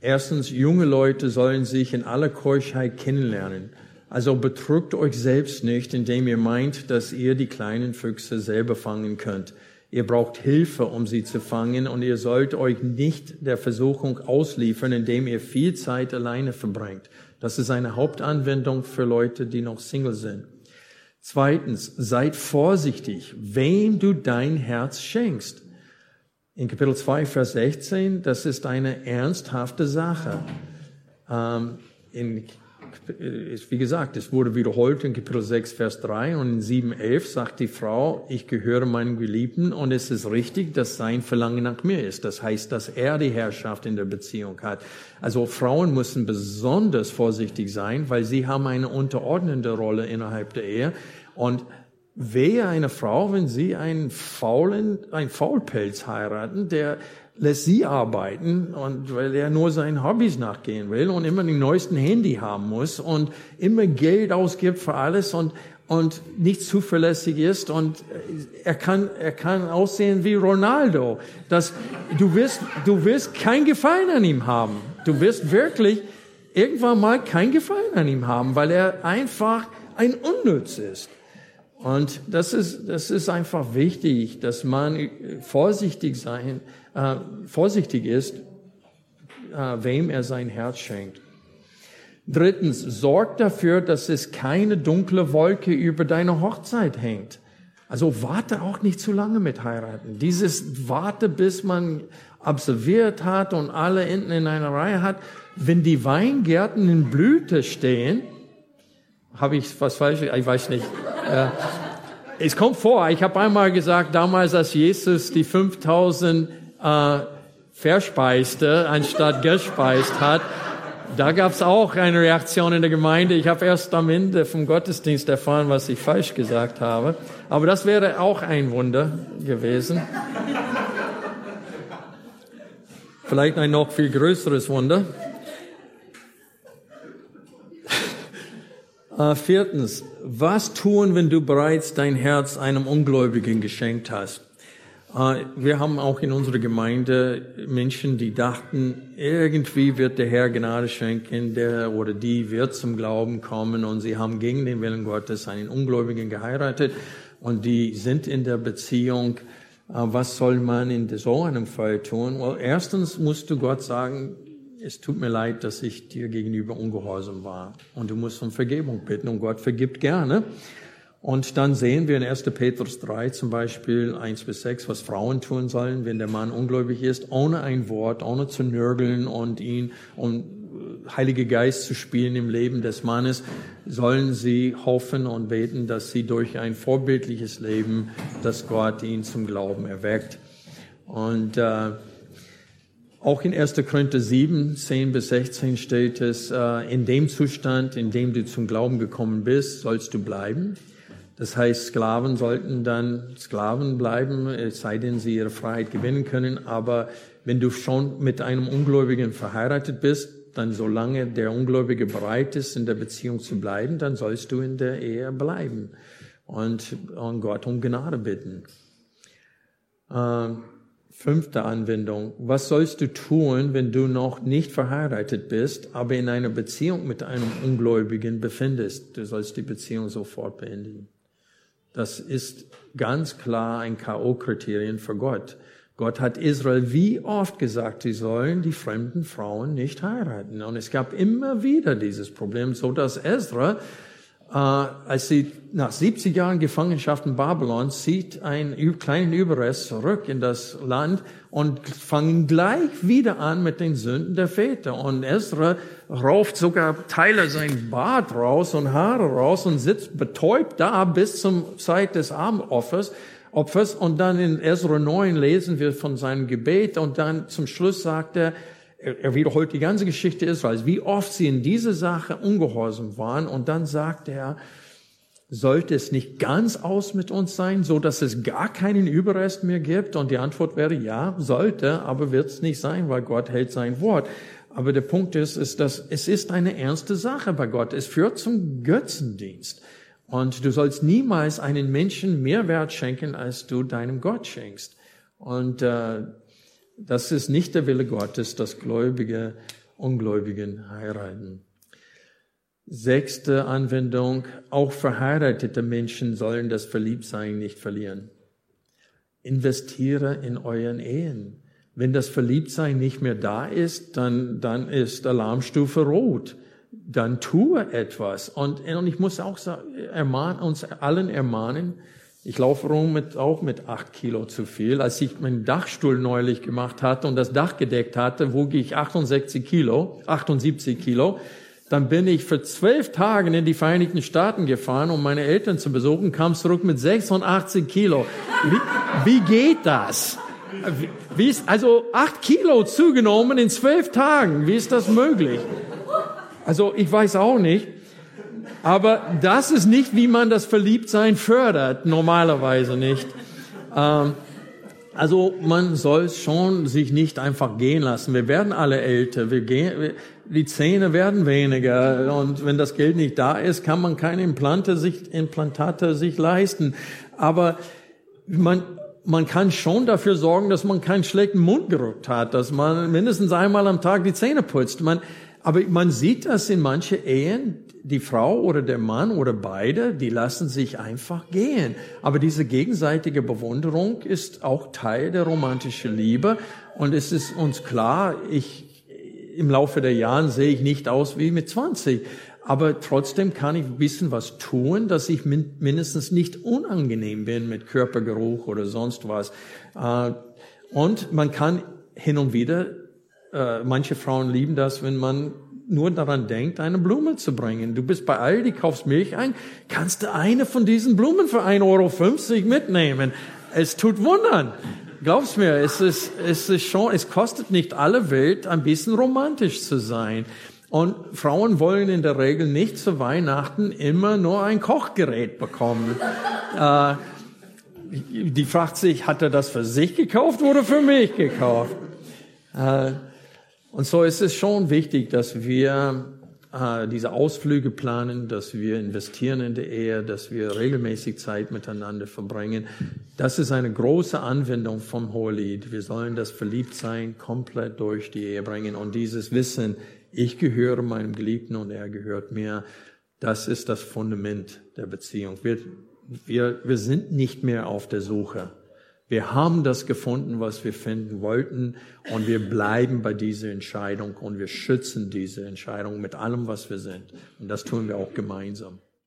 Erstens, junge Leute sollen sich in aller Keuschheit kennenlernen. Also betrügt euch selbst nicht, indem ihr meint, dass ihr die kleinen Füchse selber fangen könnt. Ihr braucht Hilfe, um sie zu fangen, und ihr sollt euch nicht der Versuchung ausliefern, indem ihr viel Zeit alleine verbringt. Das ist eine Hauptanwendung für Leute, die noch Single sind. Zweitens, seid vorsichtig, wem du dein Herz schenkst. In Kapitel 2, Vers 16, das ist eine ernsthafte Sache. Ähm, in, wie gesagt, es wurde wiederholt in Kapitel 6, Vers 3 und in 7, 11 sagt die Frau, ich gehöre meinem Geliebten und es ist richtig, dass sein Verlangen nach mir ist. Das heißt, dass er die Herrschaft in der Beziehung hat. Also Frauen müssen besonders vorsichtig sein, weil sie haben eine unterordnende Rolle innerhalb der Ehe. Und wehe eine Frau, wenn sie einen faulen, einen Faulpelz heiraten, der lässt sie arbeiten und weil er nur seinen Hobbys nachgehen will und immer den neuesten Handy haben muss und immer Geld ausgibt für alles und und nicht zuverlässig ist und er kann er kann aussehen wie Ronaldo. Das du wirst du wirst kein Gefallen an ihm haben. Du wirst wirklich irgendwann mal kein Gefallen an ihm haben, weil er einfach ein Unnütz ist. Und das ist, das ist einfach wichtig, dass man vorsichtig sein, äh, vorsichtig ist, äh, wem er sein Herz schenkt. Drittens, sorg dafür, dass es keine dunkle Wolke über deine Hochzeit hängt. Also warte auch nicht zu lange mit heiraten. Dieses warte, bis man absolviert hat und alle hinten in einer Reihe hat. Wenn die Weingärten in Blüte stehen, habe ich was falsch, ich weiß nicht. Äh, es kommt vor, ich habe einmal gesagt, damals, als Jesus die 5000 äh, verspeiste, anstatt gespeist hat, da gab es auch eine Reaktion in der Gemeinde. Ich habe erst am Ende vom Gottesdienst erfahren, was ich falsch gesagt habe. Aber das wäre auch ein Wunder gewesen. Vielleicht ein noch viel größeres Wunder. (laughs) Äh, viertens, was tun, wenn du bereits dein Herz einem Ungläubigen geschenkt hast? Äh, wir haben auch in unserer Gemeinde Menschen, die dachten, irgendwie wird der Herr Gnade schenken, der oder die wird zum Glauben kommen und sie haben gegen den Willen Gottes einen Ungläubigen geheiratet und die sind in der Beziehung. Äh, was soll man in so einem Fall tun? Well, erstens musst du Gott sagen, es tut mir leid, dass ich dir gegenüber ungehorsam war. Und du musst um Vergebung bitten und Gott vergibt gerne. Und dann sehen wir in 1. Petrus 3 zum Beispiel 1 bis 6, was Frauen tun sollen, wenn der Mann ungläubig ist, ohne ein Wort, ohne zu nörgeln und ihn um Heilige Geist zu spielen im Leben des Mannes, sollen sie hoffen und beten, dass sie durch ein vorbildliches Leben, dass Gott ihn zum Glauben erweckt. Und äh, auch in 1. Korinther 7, 10 bis 16 steht es, äh, in dem Zustand, in dem du zum Glauben gekommen bist, sollst du bleiben. Das heißt, Sklaven sollten dann Sklaven bleiben, es sei denn, sie ihre Freiheit gewinnen können. Aber wenn du schon mit einem Ungläubigen verheiratet bist, dann solange der Ungläubige bereit ist, in der Beziehung zu bleiben, dann sollst du in der Ehe bleiben und, und Gott um Gnade bitten. Äh, fünfte Anwendung. Was sollst du tun, wenn du noch nicht verheiratet bist, aber in einer Beziehung mit einem Ungläubigen befindest? Du sollst die Beziehung sofort beendigen. Das ist ganz klar ein K.O.-Kriterien für Gott. Gott hat Israel wie oft gesagt, sie sollen die fremden Frauen nicht heiraten. Und es gab immer wieder dieses Problem, so dass Ezra äh, als sie nach 70 Jahren Gefangenschaft in Babylon zieht einen kleinen Überrest zurück in das Land und fangen gleich wieder an mit den Sünden der Väter. Und Ezra rauft sogar Teile sein Bart raus und Haare raus und sitzt betäubt da bis zum Zeit des Abendopfers. Opfers. Und dann in Ezra 9 lesen wir von seinem Gebet und dann zum Schluss sagt er, er wiederholt die ganze Geschichte Israels, wie oft sie in diese Sache ungehorsam waren. Und dann sagt er, sollte es nicht ganz aus mit uns sein, so dass es gar keinen Überrest mehr gibt? Und die Antwort wäre ja, sollte, aber wird es nicht sein, weil Gott hält sein Wort. Aber der Punkt ist, ist, dass es ist eine ernste Sache bei Gott. Es führt zum Götzendienst. Und du sollst niemals einen Menschen mehr Wert schenken, als du deinem Gott schenkst. Und äh, das ist nicht der Wille Gottes, dass Gläubige Ungläubigen heiraten. Sechste Anwendung, auch verheiratete Menschen sollen das Verliebtsein nicht verlieren. Investiere in euren Ehen. Wenn das Verliebtsein nicht mehr da ist, dann, dann ist Alarmstufe rot. Dann tue etwas. Und, und ich muss auch sagen, ermahnen, uns allen ermahnen, ich laufe rum mit, auch mit acht Kilo zu viel. Als ich meinen Dachstuhl neulich gemacht hatte und das Dach gedeckt hatte, wog ich 68 Kilo, 78 Kilo. Dann bin ich für zwölf Tage in die Vereinigten Staaten gefahren, um meine Eltern zu besuchen, kam zurück mit 86 Kilo. Wie, wie geht das? Wie ist, also acht Kilo zugenommen in zwölf Tagen. Wie ist das möglich? Also ich weiß auch nicht. Aber das ist nicht, wie man das Verliebtsein fördert, normalerweise nicht. Ähm, also man soll schon sich nicht einfach gehen lassen. Wir werden alle älter, wir gehen, die Zähne werden weniger und wenn das Geld nicht da ist, kann man keine Implante sich, Implantate sich leisten. Aber man, man kann schon dafür sorgen, dass man keinen schlechten Mundgeruch hat, dass man mindestens einmal am Tag die Zähne putzt. Man, aber man sieht das in manche Ehen, die Frau oder der Mann oder beide, die lassen sich einfach gehen. Aber diese gegenseitige Bewunderung ist auch Teil der romantischen Liebe. Und es ist uns klar, ich, im Laufe der Jahren sehe ich nicht aus wie mit 20. Aber trotzdem kann ich ein bisschen was tun, dass ich mindestens nicht unangenehm bin mit Körpergeruch oder sonst was. Äh, und man kann hin und wieder, äh, manche Frauen lieben das, wenn man nur daran denkt, eine Blume zu bringen. Du bist bei Aldi, kaufst Milch ein, kannst du eine von diesen Blumen für 1,50 Euro mitnehmen. Es tut Wundern. Glaub's mir, es ist, es ist schon, es kostet nicht alle Welt, ein bisschen romantisch zu sein. Und Frauen wollen in der Regel nicht zu Weihnachten immer nur ein Kochgerät bekommen. äh, die fragt sich, hat er das für sich gekauft oder für mich gekauft? Äh, und so ist es schon wichtig, dass wir äh, diese Ausflüge planen, dass wir investieren in der Ehe, dass wir regelmäßig Zeit miteinander verbringen. Das ist eine große Anwendung vom Hohelied. Wir sollen das Verliebtsein komplett durch die Ehe bringen und dieses Wissen, ich gehöre meinem Geliebten und er gehört mir, das ist das Fundament der Beziehung. Wir, wir, wir sind nicht mehr auf der Suche wir haben das gefunden, was wir finden wollten und wir bleiben bei dieser Entscheidung und wir schützen diese Entscheidung mit allem, was wir sind. Und das tun wir auch gemeinsam.